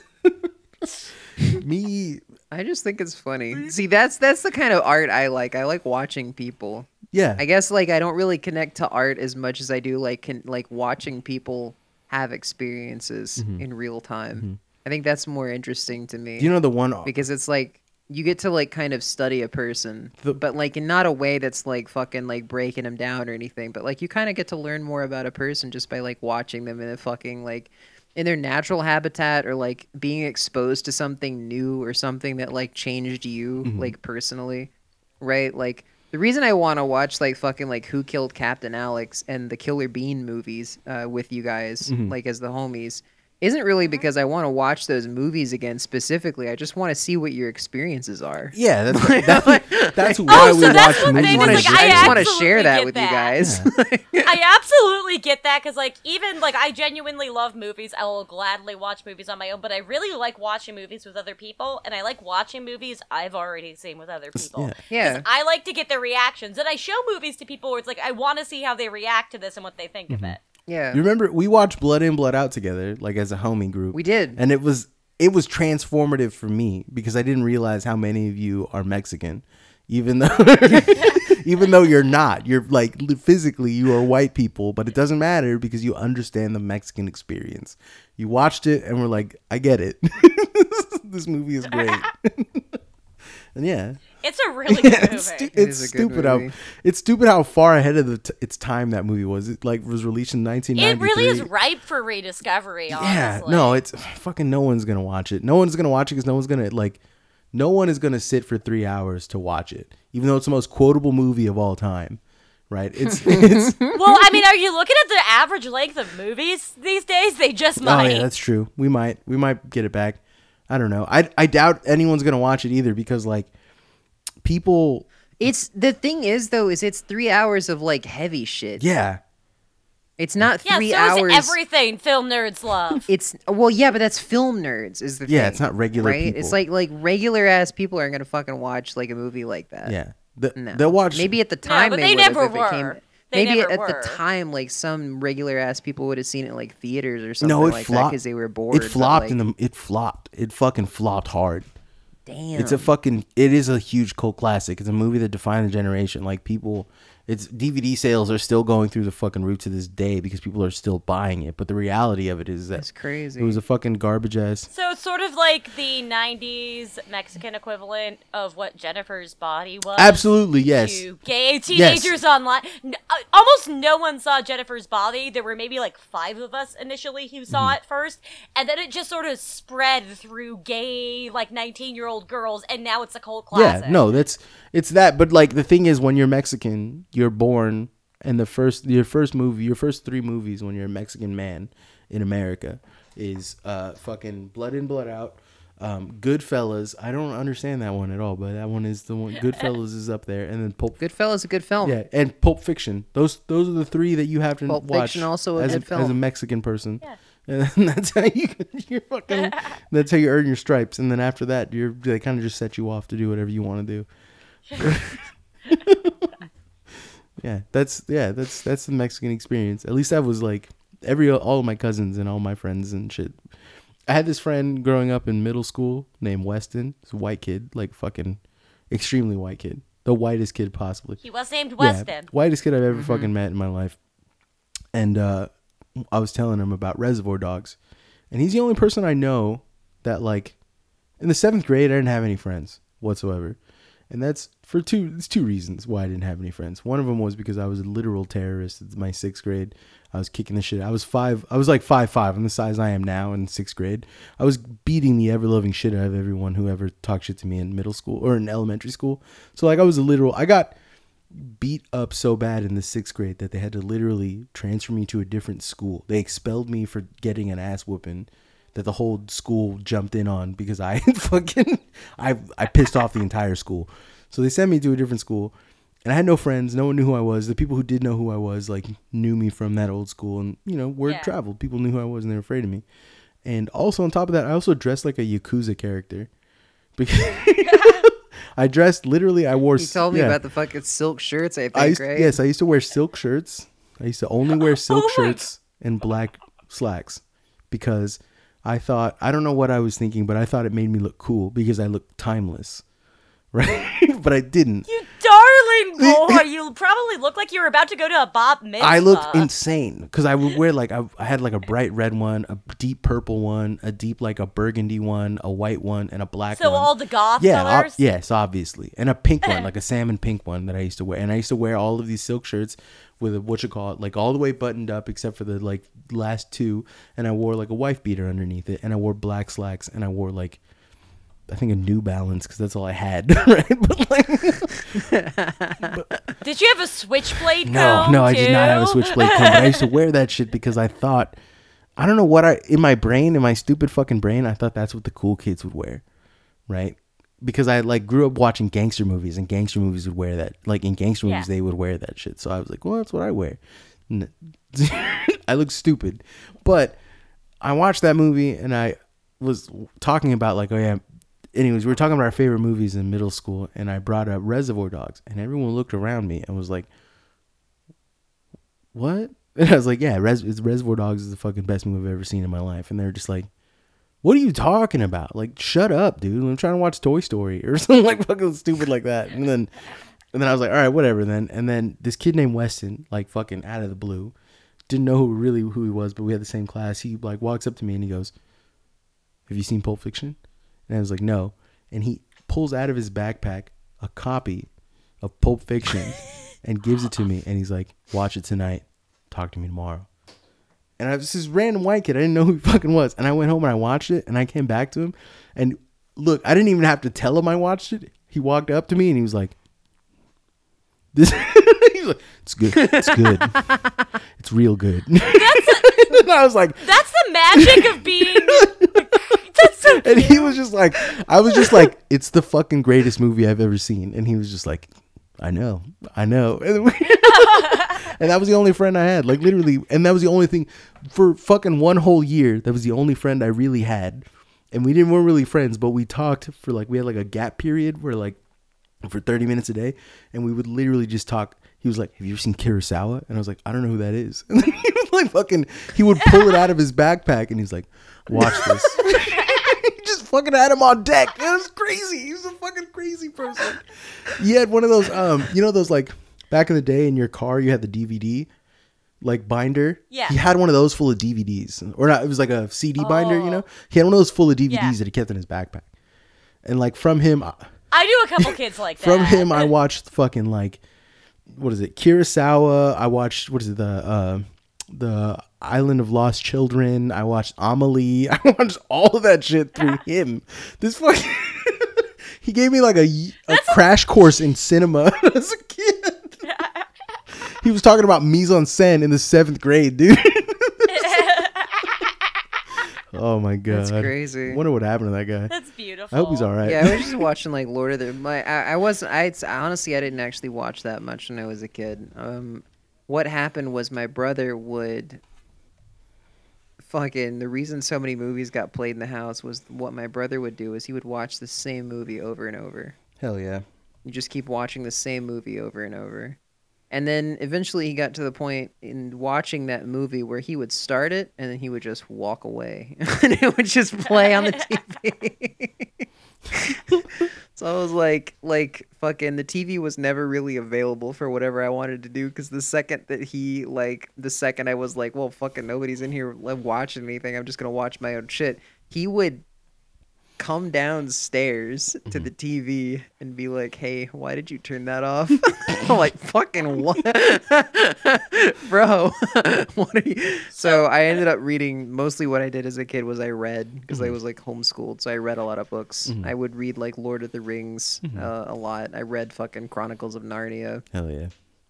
me. I just think it's funny. See, that's that's the kind of art I like. I like watching people. Yeah, I guess like I don't really connect to art as much as I do like can like watching people have experiences mm-hmm. in real time. Mm-hmm. I think that's more interesting to me Do you know the one? Off because it's like you get to like kind of study a person, The- but like in not a way that's like fucking like breaking them down or anything. But like you kind of get to learn more about a person just by like watching them in a fucking like in their natural habitat or like being exposed to something new or something that like changed you Mm-hmm. like personally, right? Like the reason I want to watch like fucking like Who Killed Captain Alex and the Killer Bean movies uh, with you guys, Mm-hmm. like as the homies, isn't really because I want to watch those movies again specifically. I just want to see what your experiences are. Yeah, that's that, that's why Oh, we so that's watch what movies. I It's just like, want to share that with that. you guys. I absolutely get that because, like, even like I genuinely love movies. I will gladly watch movies on my own, but I really like watching movies with other people, and I like watching movies I've already seen with other people. yeah. Yeah. 'Cause I like to get their reactions, and I show movies to people where it's like I want to see how they react to this and what they think Mm-hmm. of it. Yeah. You remember we watched Blood In Blood Out together, like as a homie group. We did. and it was it was transformative for me because I didn't realize how many of you are Mexican, even though even though you're not. You're like physically you are white people, but it doesn't matter because you understand the Mexican experience. You watched it and were like, I get it. this movie is great. and yeah, It's a really good movie. it's, stu- It it's is a good stupid how it's stupid how far ahead of the t- its time that movie was. It like was released in it really is ripe for rediscovery. Yeah, Honestly. no, it's fucking no one's gonna watch it. No one's gonna watch it because no one's gonna like, no one is gonna sit for three hours to watch it, even though it's the most quotable movie of all time. Right? It's it's. well, I mean, are you looking at the average length of movies these days? They just oh might. yeah, that's true. We might we might get it back. I don't know. I I doubt anyone's gonna watch it either because like people. It's the thing is though is it's three hours of like heavy shit. Yeah, yeah, It's not three so hours. is everything film nerds love. It's well, yeah, but that's film nerds is the Yeah, thing, it's not regular right? people. It's like like regular ass people aren't gonna fucking watch like a movie like that. yeah. The, No. They'll watch Maybe at the time but they, they would have never if it came- were. They maybe never at were. the time, like some regular ass people would have seen it in, like theaters or something no, it like that flopped because they were bored. It but, flopped like, in the. It flopped. It fucking flopped hard. Damn. It's a fucking. It is a huge cult classic. It's a movie that defined a generation. Like people, its DVD sales are still going through the fucking roof to this day because people are still buying it. But the reality of it is that That's crazy. it was a fucking garbage ass. So it's sort of like the '90s Mexican equivalent of what Jennifer's Body was. Absolutely yes. To gay teenagers online. Uh, almost no one saw Jennifer's Body. There were maybe like five of us initially who saw Mm-hmm. it first, and then it just sort of spread through gay, like 19 year old girls, and now it's a cult classic. Yeah, no, that's it's that. But like the thing is, when you're Mexican, you're born, and the first your first movie, your first three movies when you're a Mexican man in America is uh fucking Blood In Blood Out, um, Goodfellas. I don't understand that one at all, but that one is the one. Goodfellas is up there, and then Pulp. Goodfellas, a good film. Yeah, and Pulp Fiction. Those those are the three that you have to Pulp watch. Fiction also a as good as a. Mexican person. Yeah. And that's how you you're fucking. that's how you earn your stripes, and then after that, you're they kind of just set you off to do whatever you want to do. yeah, that's yeah, that's that's the Mexican experience. At least that was like every all of my cousins and all my friends and shit. I had this friend growing up in middle school named Weston. He's a white kid, like fucking extremely white kid, the whitest kid possibly. He was named Yeah, Weston. whitest kid I've ever fucking met in my life. And uh, I was telling him about Reservoir Dogs, and he's the only person I know that like in the seventh grade I didn't have any friends whatsoever, and that's for two. It's two reasons why I didn't have any friends. One of them was because I was a literal terrorist in my sixth grade. I was kicking the shit. I was five. I was like five five. I'm the size I am now in sixth grade. I was beating the ever loving shit out of everyone who ever talked shit to me in middle school or in elementary school. So like I was a literal. I got beat up so bad in the sixth grade that they had to literally transfer me to a different school. They expelled me for getting an ass whooping that the whole school jumped in on because I fucking I I pissed off the entire school. So they sent me to a different school. And I had no friends. No one knew who I was. The people who did know who I was, like, knew me from that old school. And, you know, word Yeah. traveled. People knew who I was and they were afraid of me. And also, on top of that, I also dressed like a Yakuza character. Because I dressed literally, I wore. You told me about the fucking silk shirts, I think, I used, right? Yes, I used to wear silk shirts. I used to only wear oh silk Oh shirts and black slacks because I thought I don't know what I was thinking, but I thought it made me look cool because I looked timeless, right? but I didn't. You darling boy, you probably look like you were about to go to a bar mitzvah. I looked insane because I would wear like I, I had like a bright red one, a deep purple one, a deep like a burgundy one, a white one, and a black So one. all the goth yeah, ob- yes, obviously, and a pink one, like a salmon pink one that I used to wear, and I used to wear all of these silk shirts with a what you call it, like all the way buttoned up except for the like last two, and I wore like a wife beater underneath it, and I wore black slacks, and I wore like. I think a New Balance because that's all I had, right? But like, Did you have a switchblade no, comb, no, I did not have a switchblade comb. But I used to wear that shit because I thought, I don't know what I in my brain, in my stupid fucking brain, I thought that's what the cool kids would wear, right? Because I like grew up watching gangster movies, and gangster movies would wear that. Like in gangster movies, Yeah. they would wear that shit. So I was like, well, that's what I wear. I look stupid, but I watched that movie and I was talking about like, oh yeah. Anyways, we were talking about our favorite movies in middle school, and I brought up Reservoir Dogs, and everyone looked around me and was like, "What?" And I was like, "Yeah, Res- Reservoir Dogs is the fucking best movie I've ever seen in my life." And they're just like, "What are you talking about? Like, shut up, dude! I'm trying to watch Toy Story or something like fucking stupid like that." And then, and then I was like, "All right, whatever." Then, and then this kid named Weston, like fucking out of the blue, didn't know who really who he was, but we had the same class. He like walks up to me and he goes, "Have you seen Pulp Fiction?" And I was like, "No." And he pulls out of his backpack a copy of Pulp Fiction and gives it to me. And he's like, "Watch it tonight. Talk to me tomorrow." And I was this random white kid. I didn't know who he fucking was. And I went home and I watched it. And I came back to him. And look, I didn't even have to tell him I watched it. He walked up to me and he was like, "This." He's like, "It's good. It's good. it's real good." and I was like, That's the magic of being. That's so and he was just like, I was just like, it's the fucking greatest movie I've ever seen. And he was just like, I know, I know. And, then we- and that was the only friend I had, like literally. And that was the only thing for fucking one whole year. That was the only friend I really had. And we didn't weren't really friends, but we talked for like we had like a gap period where like for 30 minutes a day and we would literally just talk he was like have you ever seen kurosawa and i was like i don't know who that is and then he was like fucking, he would pull it out of his backpack and he's like, "Watch this." he just fucking had him on deck. It was crazy. He was a fucking crazy person. He had one of those, um, you know, those like back in the day in your car, you had the DVD like binder. Yeah. He had one of those full of DVDs, or not? It was like a CD binder. You Oh. know, he had one of those full of DVDs Yeah. that he kept in his backpack. And like from him, I knew a couple kids like that. from him, I watched fucking like what is it, Kurosawa. I watched what is it, the uh, the Island of Lost Children. I watched Amelie. I watched all of that shit through him. This fucking he gave me like a, a crash course in cinema as a kid. He was talking about mise en scène in the seventh grade, dude. oh my god, That's crazy. Wonder what happened to that guy. That's beautiful. I hope he's all right. Yeah, I was just watching like Lord of the. My, I, I wasn't. I honestly, I didn't actually watch that much when I was a kid. Um, what happened was my brother would. Fucking the reason so many movies got played in the house was what my brother would do is he would watch the same movie over and over. Hell yeah. You just keep watching the same movie over and over. And then eventually he got to the point in watching that movie where he would start it and then he would just walk away and it would just play on the TV. so I was like like fucking the TV was never really available for whatever I wanted to do cuz the second that he like the second I was like, well fucking nobody's in here watching anything. I'm just going to watch my own shit. He would come downstairs to the TV and be like, "Hey, why did you turn that off?" I'm like, "Fucking what, bro? what are you?" So I ended up reading. Mostly, what I did as a kid was I read because I was like homeschooled, so I read a lot of books. I would read like Lord of the Rings uh, a lot. I read fucking Chronicles of Narnia, Hell yeah.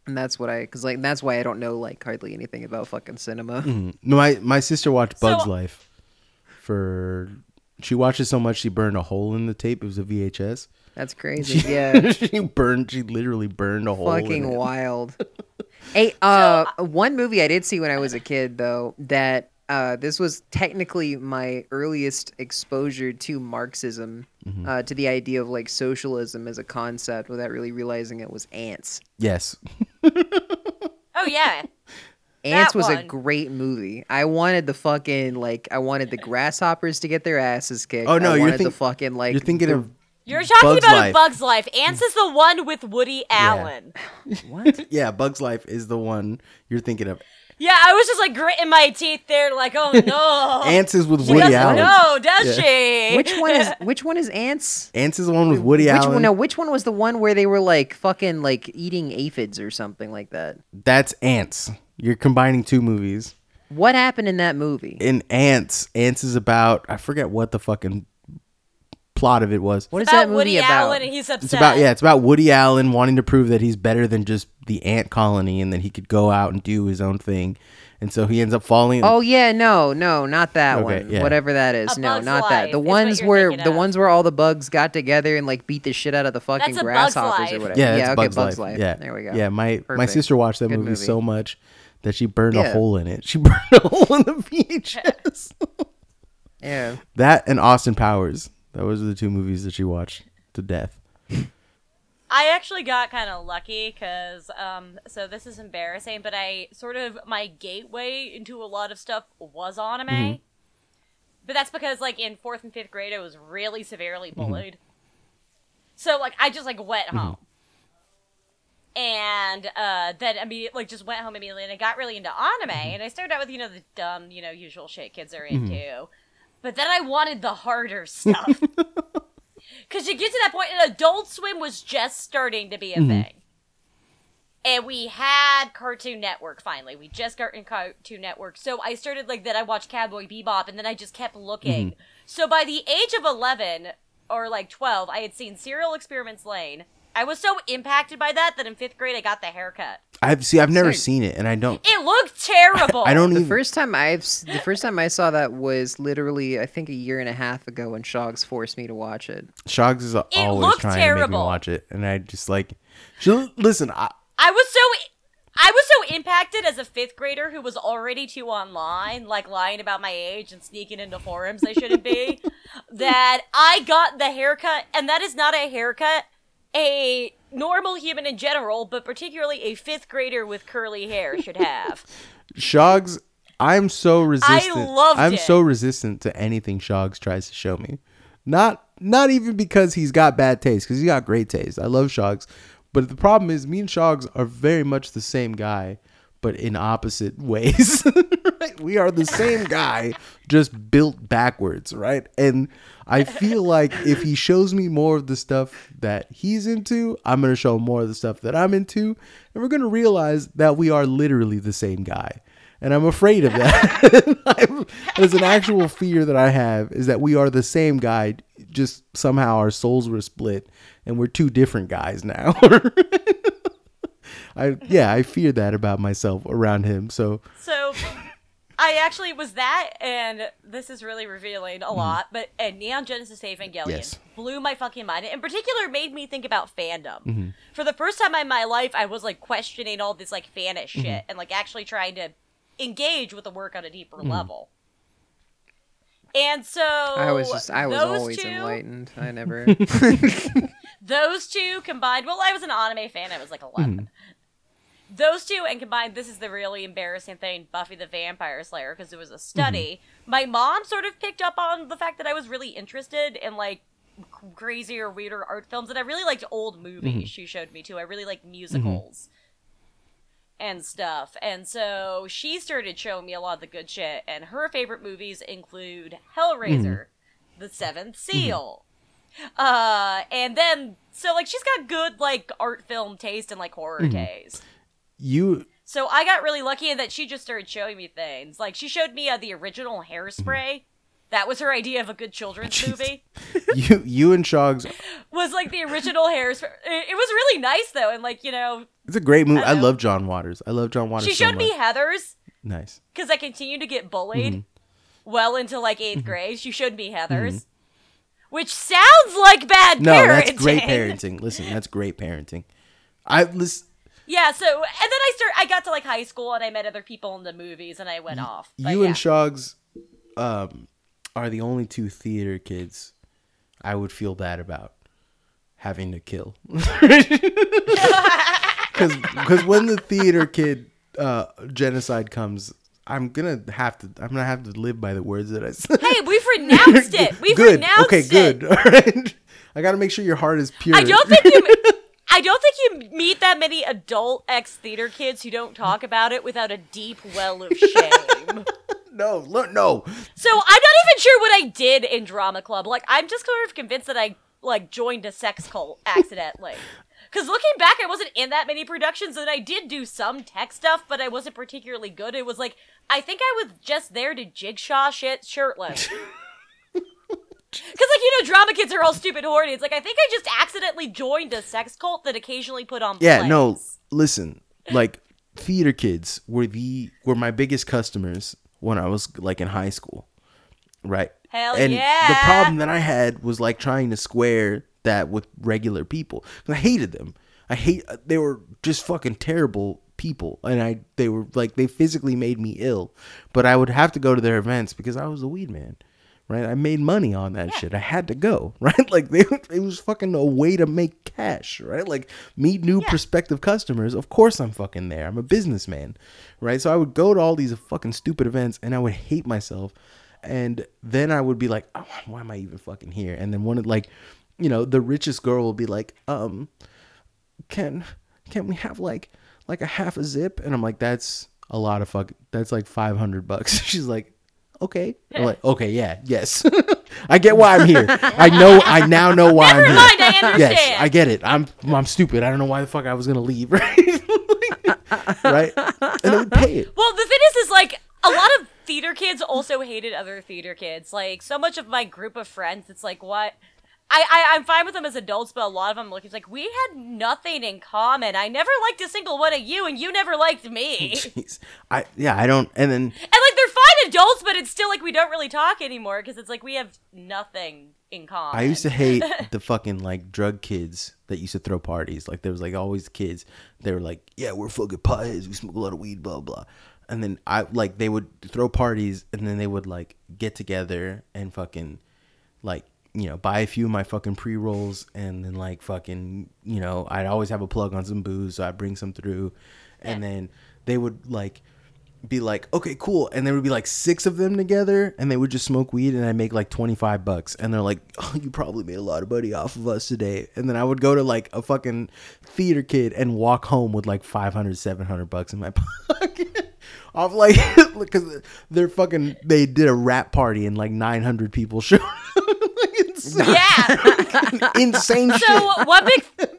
and that's what I because like that's why I don't know like hardly anything about fucking cinema. Mm. No, my my sister watched Bugs So- Life for. She watched it so much she burned a hole in the tape. It was a VHS. That's crazy. Yeah. she burned. She literally burned a hole. fucking wild. Hey, uh, one movie I did see when I was a kid though that uh, this was technically my earliest exposure to Marxism, Mm-hmm. uh, to the idea of like socialism as a concept, without really realizing it was Ants. Yes. Oh yeah. Ants That was a great movie. I wanted the fucking like I wanted the grasshoppers to get their asses kicked. Oh, no, I you're wanted the fucking like You're thinking the- of You're talking Bug's about Life. a Bug's Life. Ants is the one with Woody Allen. what? yeah. Bugs Life is the one you're thinking of. Yeah, I was just like gritting my teeth there, like, oh no. Ants is with she Woody doesn't Allen. know, does she? which one is which one is Ants? Ants is the one with Woody which Allen. one? No, which one was the one where they were like fucking like eating aphids or something like that? That's Ants. You're combining two movies. What happened in that movie? In Ants, Ants is about I forget what the fucking plot of it was. What is about that movie Woody about? Allen and he's upset. It's about yeah, it's about Woody Allen wanting to prove that he's better than just the ant colony and that he could go out and do his own thing. And so he ends up falling Oh yeah, no, no, not that Okay, one. yeah. Whatever that is, A no, Bug's not that. The Life ones where the of. ones where all the bugs got together and like beat the shit out of the fucking That's a Bug's grasshoppers or Life. whatever. Yeah, yeah, it's okay, Bugs, Bugs Life. Life. Yeah, there we go. Yeah, my my sister watched that movie, movie. so much that she burned a hole in it. She burned a hole in the VHS. Yeah. that and Austin Powers. Those are the two movies that she watched to death. I actually got kind of lucky because, um, so this is embarrassing, but I sort of my gateway into a lot of stuff was anime. Mm-hmm. But that's because, like, in fourth and fifth grade, I was really severely Mm-hmm. bullied. So, like, I just like went home, and uh, then immediately, like, just went home immediately, and I got really into anime. Mm-hmm. And I started out with you know the dumb, you know, usual shit kids are into, but then I wanted the harder stuff. Because you get to that point, and Adult Swim was just starting to be a mm-hmm. thing. And we had Cartoon Network finally. We just got in Cartoon Network. So I started like that. I watched Cowboy Bebop, and then I just kept looking. Mm-hmm. So by the age of 11 or like 12, I had seen Serial Experiments Lain. I was so impacted by that that in fifth grade I got the haircut. I've see I've never Sorry. seen it and I don't It looked terrible. I don't The even first time I've the first time I saw that was literally I think a year and a half ago when Shogs forced me to watch it. Shogs is always looked trying to make me watch it and I just like listen, I, I was so I was so impacted as a fifth grader who was already too online, like lying about my age and sneaking into forums I shouldn't be, that I got the haircut, and that is not a haircut a normal human in general, but particularly a fifth grader with curly hair should have. Shogs I'm so resistant. I loved I'm it. so resistant to anything Shogs tries to show me. Not not even because he's got bad taste, because he's got great taste. I love Shogs, but the problem is me and Shogs are very much the same guy, but in opposite ways. right? We are the same guy, just built backwards, right? And I feel like if he shows me more of the stuff that he's into, I'm gonna show him more of the stuff that I'm into, and we're gonna realize that we are literally the same guy and I'm afraid of that. There's an actual fear that I have is that we are the same guy, just somehow our souls were split, and we're two different guys now. I yeah, I fear that about myself around him. So So I actually was that, and this is really revealing a lot. But and Neon Genesis Evangelion Mm-hmm. Yes. blew my fucking mind. In particular, made me think about fandom. Mm-hmm. For the first time in my life, I was like questioning all this like fanish shit Mm-hmm. and like actually trying to engage with the work on a deeper Mm-hmm. level. And so I was just I was always two, enlightened. I never Those two combined. Well, I was an anime fan. I was like 11. Those two and combined, this is the really embarrassing thing: Buffy the Vampire Slayer, because it was a study. Mm-hmm. My mom sort of picked up on the fact that I was really interested in like crazier, weirder art films, and I really liked old movies. Mm-hmm. She showed me too. I really like mm-hmm. musicals. And stuff. And so she started showing me a lot of the good shit. And her favorite movies include Hellraiser, The Seventh Seal, uh, and then so like she's got good like art film taste and like horror taste. You So I got really lucky in that she just started showing me things. Like she showed me uh, the original Hairspray. That was her idea of a good children's Jeez. movie. you you and Shogs Was like the original Hairspray. It, was really nice though, and like you know, it's a great movie. I I, love John Waters. I love John Waters. she so showed me. Heathers nice. because I continued to get bullied mm-hmm. well into like 8th mm-hmm. grade. She showed me Heathers. Mm-hmm. Which sounds like bad No, parenting. that's great parenting. Listen, that's great parenting. I listen. Yeah, so and then I start I got to like high school and I met other people in the movies and I went off. But you yeah. and Shogs um, are the only two theater kids I would feel bad about having to kill. Because when the theater kid uh, genocide comes, I'm gonna have to. I'm gonna have to live by the words that I said. Hey, we've renounced it. We've good. renounced Okay, it. Okay, good. All right. I got to make sure your heart is pure. I don't think you I don't think you meet that many adult ex theater kids who don't talk about it without a deep well of shame. no, look, no. so I'm not even sure what I did in drama club. Like I'm just sort of convinced that I like joined a sex cult accidentally. Cause looking back, I wasn't in that many productions, and I did do some tech stuff, but I wasn't particularly good. It was like I think I was just there to jigsaw shit shirtless. Because, like, you know, drama kids are all stupid horny. It's like, I think I just accidentally joined a sex cult that occasionally put on Yeah, plays. no. Listen, like theater kids were the were my biggest customers when I was like in high school, right? Hell and yeah. the problem that I had was like trying to square that with regular people. I hated them. I hate. Uh, they were just fucking terrible people, and I they were like they physically made me ill. But I would have to go to their events because I was a weed man. Right, I made money on that shit. I had to go. Right, like they, it was fucking a way to make cash. Right, like meet new prospective customers. Of course, I'm fucking there. I'm a businessman. Right, so I would go to all these fucking stupid events, and I would hate myself and then I would be like, oh, why am I even fucking here? And then one of like, you know, the richest girl will be like, um, can can we have like like a half a zip? And I'm like, that's a lot of fuck. That's like five hundred bucks. She's like, okay. I'm like, okay, yeah, yes. I get why I'm here. I know. I now know why Never I'm mind, here. I understand. Yes, I get it. I'm I'm stupid. I don't know why the fuck I was gonna leave. Right. right. And they would pay it. Well, the thing is, is like a lot of theater kids also hated other theater kids. Like so much of my group of friends, it's like what. I, I, I'm fine with them as adults, but a lot of them look. It's like we had nothing in common. I never liked a single one of you, and you never liked me. Jeez. I yeah. I don't. And then And like they're fine adults, but it's still like we don't really talk anymore because it's like we have nothing in common. I used to hate the fucking like drug kids that used to throw parties. Like there was like always kids. They were like, "Yeah, we're fucking potheads. We smoke a lot of weed, blah blah." And then I like they would throw parties, and then they would like get together and fucking like you know buy a few of my fucking pre rolls, and then like fucking you know I'd always have a plug on some booze, so I'd bring some through, and then they would like be like, okay, cool, and there would be like six of them together, and they would just smoke weed, and I'd make like twenty five bucks, and they're like, oh, you probably made a lot of money off of us today, and then I would go to like a fucking theater kid and walk home with like 500, 700 bucks in my pocket. Off like because they're fucking they did a rap party and like nine hundred people showed up. Like, insane, Yeah. insane shit. So one big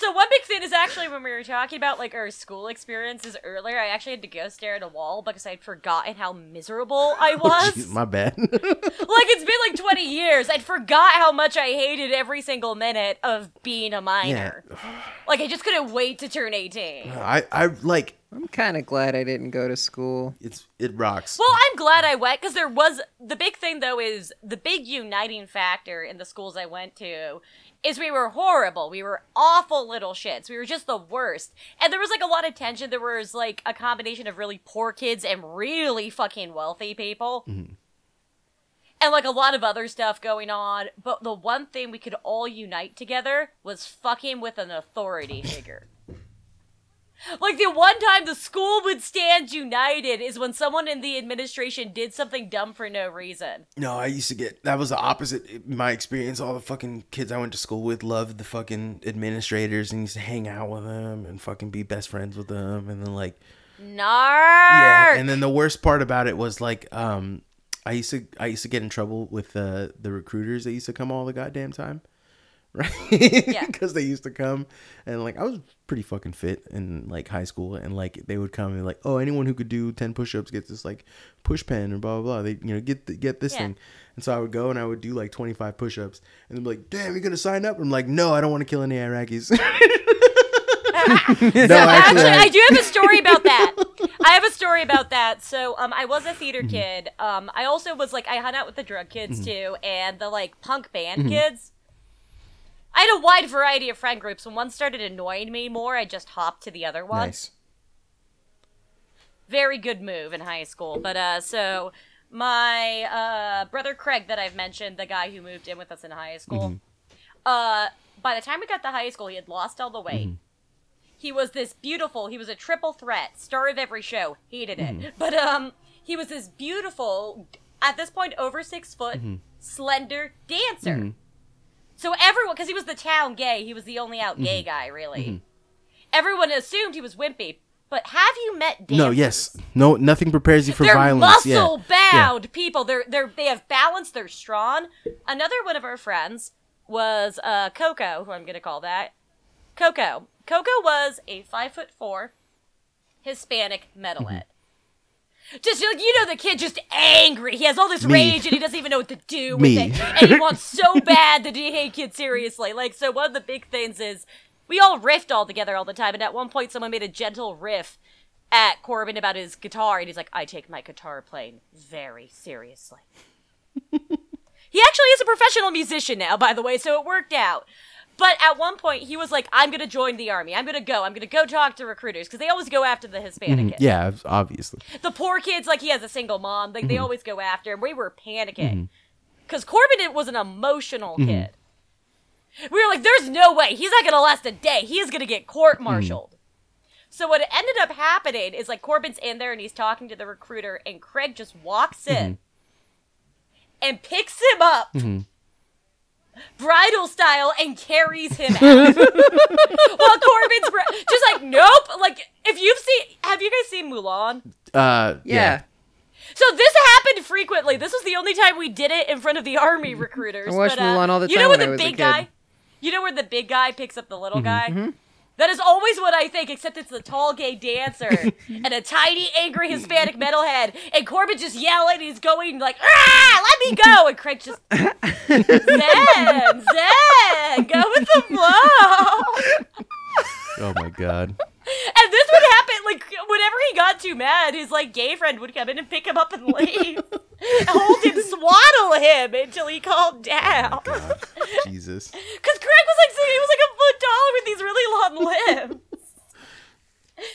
So one big thing is actually when we were talking about like our school experiences earlier, I actually had to go stare at a wall because I'd forgotten how miserable I oh, was. Jeez, my bad. like it's been like 20 years. I'd forgot how much I hated every single minute of being a minor. Yeah. Like I just couldn't wait to turn 18. I I like I'm kind of glad I didn't go to school. it's it rocks. Well, I'm glad I went because there was the big thing though is the big uniting factor in the schools I went to is we were horrible. We were awful little shits. We were just the worst. And there was like a lot of tension. There was like a combination of really poor kids and really fucking wealthy people. Mm-hmm. And like a lot of other stuff going on. But the one thing we could all unite together was fucking with an authority figure. Like the one time the school would stand united is when someone in the administration did something dumb for no reason. No, I used to get that was the opposite. My experience, all the fucking kids I went to school with loved the fucking administrators and used to hang out with them and fucking be best friends with them. And then like, Narc. yeah. And then the worst part about it was like, um, I used to I used to get in trouble with uh, the recruiters that used to come all the goddamn time, right? Yeah. Because they used to come and like I was pretty fucking fit in like high school and like they would come and like, oh, anyone who could do ten push-ups gets this like push pen or blah blah blah. They you know get the, get this Yeah. thing. And so I would go and I would do like twenty five push-ups and they'd be like, damn, you're gonna sign up? I'm like, no, I don't want to kill any Iraqis. no, actually, Actually, I- I do have a story about that. I have a story about that. So, um, I was a theater kid. Um, I also was like, I hung out with the drug kids too, and the like punk band kids. I had a wide variety of friend groups. When one started annoying me more, I just hopped to the other one. nice. very good move in high school. But uh, so my uh brother Craig that I've mentioned, the guy who moved in with us in high school, uh, by the time we got to high school, he had lost all the weight. He was this beautiful. He was a triple threat, star of every show. Hated it, but um, he was this beautiful, at this point over six foot, slender dancer. So everyone, because he was the town gay, he was the only out gay guy, really. Everyone assumed he was wimpy. But have you met dancers? No, yes, no, nothing prepares you for violence. they're violence. yeah. muscle bound people. They're they're they have balance. They're strong. Another one of our friends was uh, Coco, who I'm gonna call that. Coco. Coco was a five foot four Hispanic metalhead. Just like you know, the kid just angry. He has all this Me. rage and he doesn't even know what to do with Me. it. And he wants so bad to take kids seriously. Like so, one of the big things is we all riffed all together all the time. And at one point, someone made a gentle riff at Corbin about his guitar, and he's like, "I take my guitar playing very seriously." he actually is a professional musician now, by the way, so it worked out. But at one point, he was like, "I'm gonna join the army. I'm gonna go. I'm gonna go talk to recruiters because they always go after the Hispanic mm-hmm. kids. Yeah, obviously. The poor kids, like he has a single mom, like they mm-hmm. always go after him. We were panicking mm-hmm. because Corbin was an emotional kid. We were like, "There's no way he's not gonna last a day. He is gonna get court-martialed." So what ended up happening is like Corbin's in there and he's talking to the recruiter, and Craig just walks in and picks him up. Bridal style and carries him out. While Corbin's br- just like, nope. Like, if you've seen, have you guys seen Mulan? Uh, Yeah. So this happened frequently. This was the only time we did it in front of the army recruiters. I watched but, uh, Mulan all the time. You know where when the big. Mm-hmm. guy? You know where the big guy picks up the little guy? That is always what I think, except it's the tall gay dancer and a tiny angry Hispanic metalhead, and Corbin just yelling. He's going like, "Ah, let me go!" And Craig just Zen, Zen, go with the flow. Oh my god. And this would happen like whenever he got too mad, his like gay friend would come in and pick him up and leave, hold him, swaddle him until he calmed down. Jesus. Because Craig was like he was like a foot taller with these really long limbs.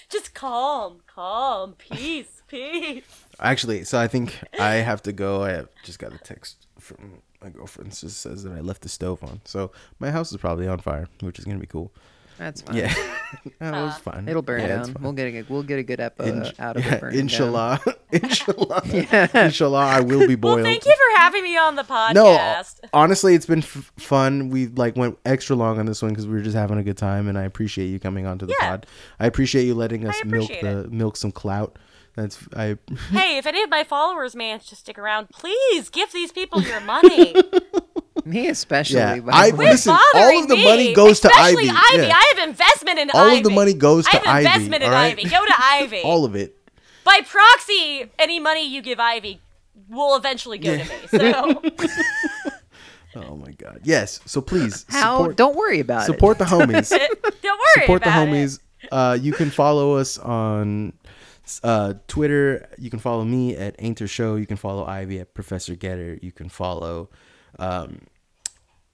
Just calm, calm, peace, peace. Actually, so I think I have to go. I have just got a text from my girlfriend. It just says that I left the stove on. So my house is probably on fire, which is gonna be cool. That's fine. Yeah, that was fun. It'll burn Yeah, down. We'll get a we'll get a good episode Insh- out of yeah, it. burning inshallah, inshallah, inshallah. I will be boiled. Well, thank you for having me on the podcast. No, honestly, it's been f- fun. We like went extra long on this one because we were just having a good time, and I appreciate you coming onto the Yeah. pod. I appreciate you letting us milk appreciate the milk some clout. That's I. hey, if any of my followers manage to stick around, please give these people your money. Me especially. Yeah, I- the Listen, all of the me, money goes to Ivy. Ivy. Yeah. I have investment in Ivy. All Ivy. of the money goes I to have Ivy, in all right? Ivy. Go to Ivy. all of it. By proxy, any money you give Ivy will eventually go to me. So Oh my god. Yes. So please How? support, Don't worry about it. support the homies. don't worry support the about it. homies. Uh, you can follow us on uh, Twitter. You can follow me at Ainter Show. You can follow Ivy at Professor Getter. You can follow um,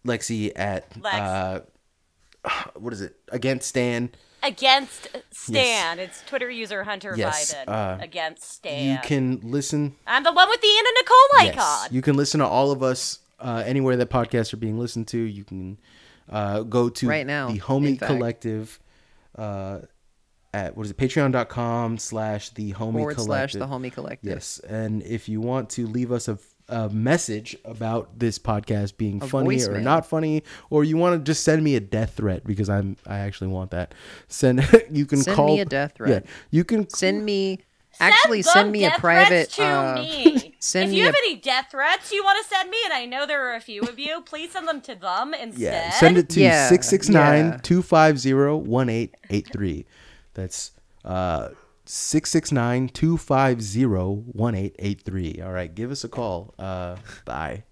Lexi at Lex. uh, what is it? Against Stan. Against Stan. It's Twitter user Hunter Yes, Biden. uh, Against Stan. You can listen. I'm the one with the Anna Nicole icon. Yes, icon. you can listen to all of us uh, anywhere that podcasts are being listened to. You can uh, go to Right now, the Homie. Collective uh, at what is it? Patreon.com slash the Homie forward slash the homie collective. Yes, and if you want to leave us a, a message about this podcast being A funny or not funny, or you want to just send me a death threat because I'm I actually want that. Send you can Send call me a death threat. Yeah, you can Send me. Actually, them send me a private. threats to uh, me. send if me you a- have any death threats you want to send me, and I know there are a few of you, please send them to them instead. Yeah, send it to Yeah, 669 yeah. 250 1883. That's uh 669 250 1883. All right, give us a call. Uh bye.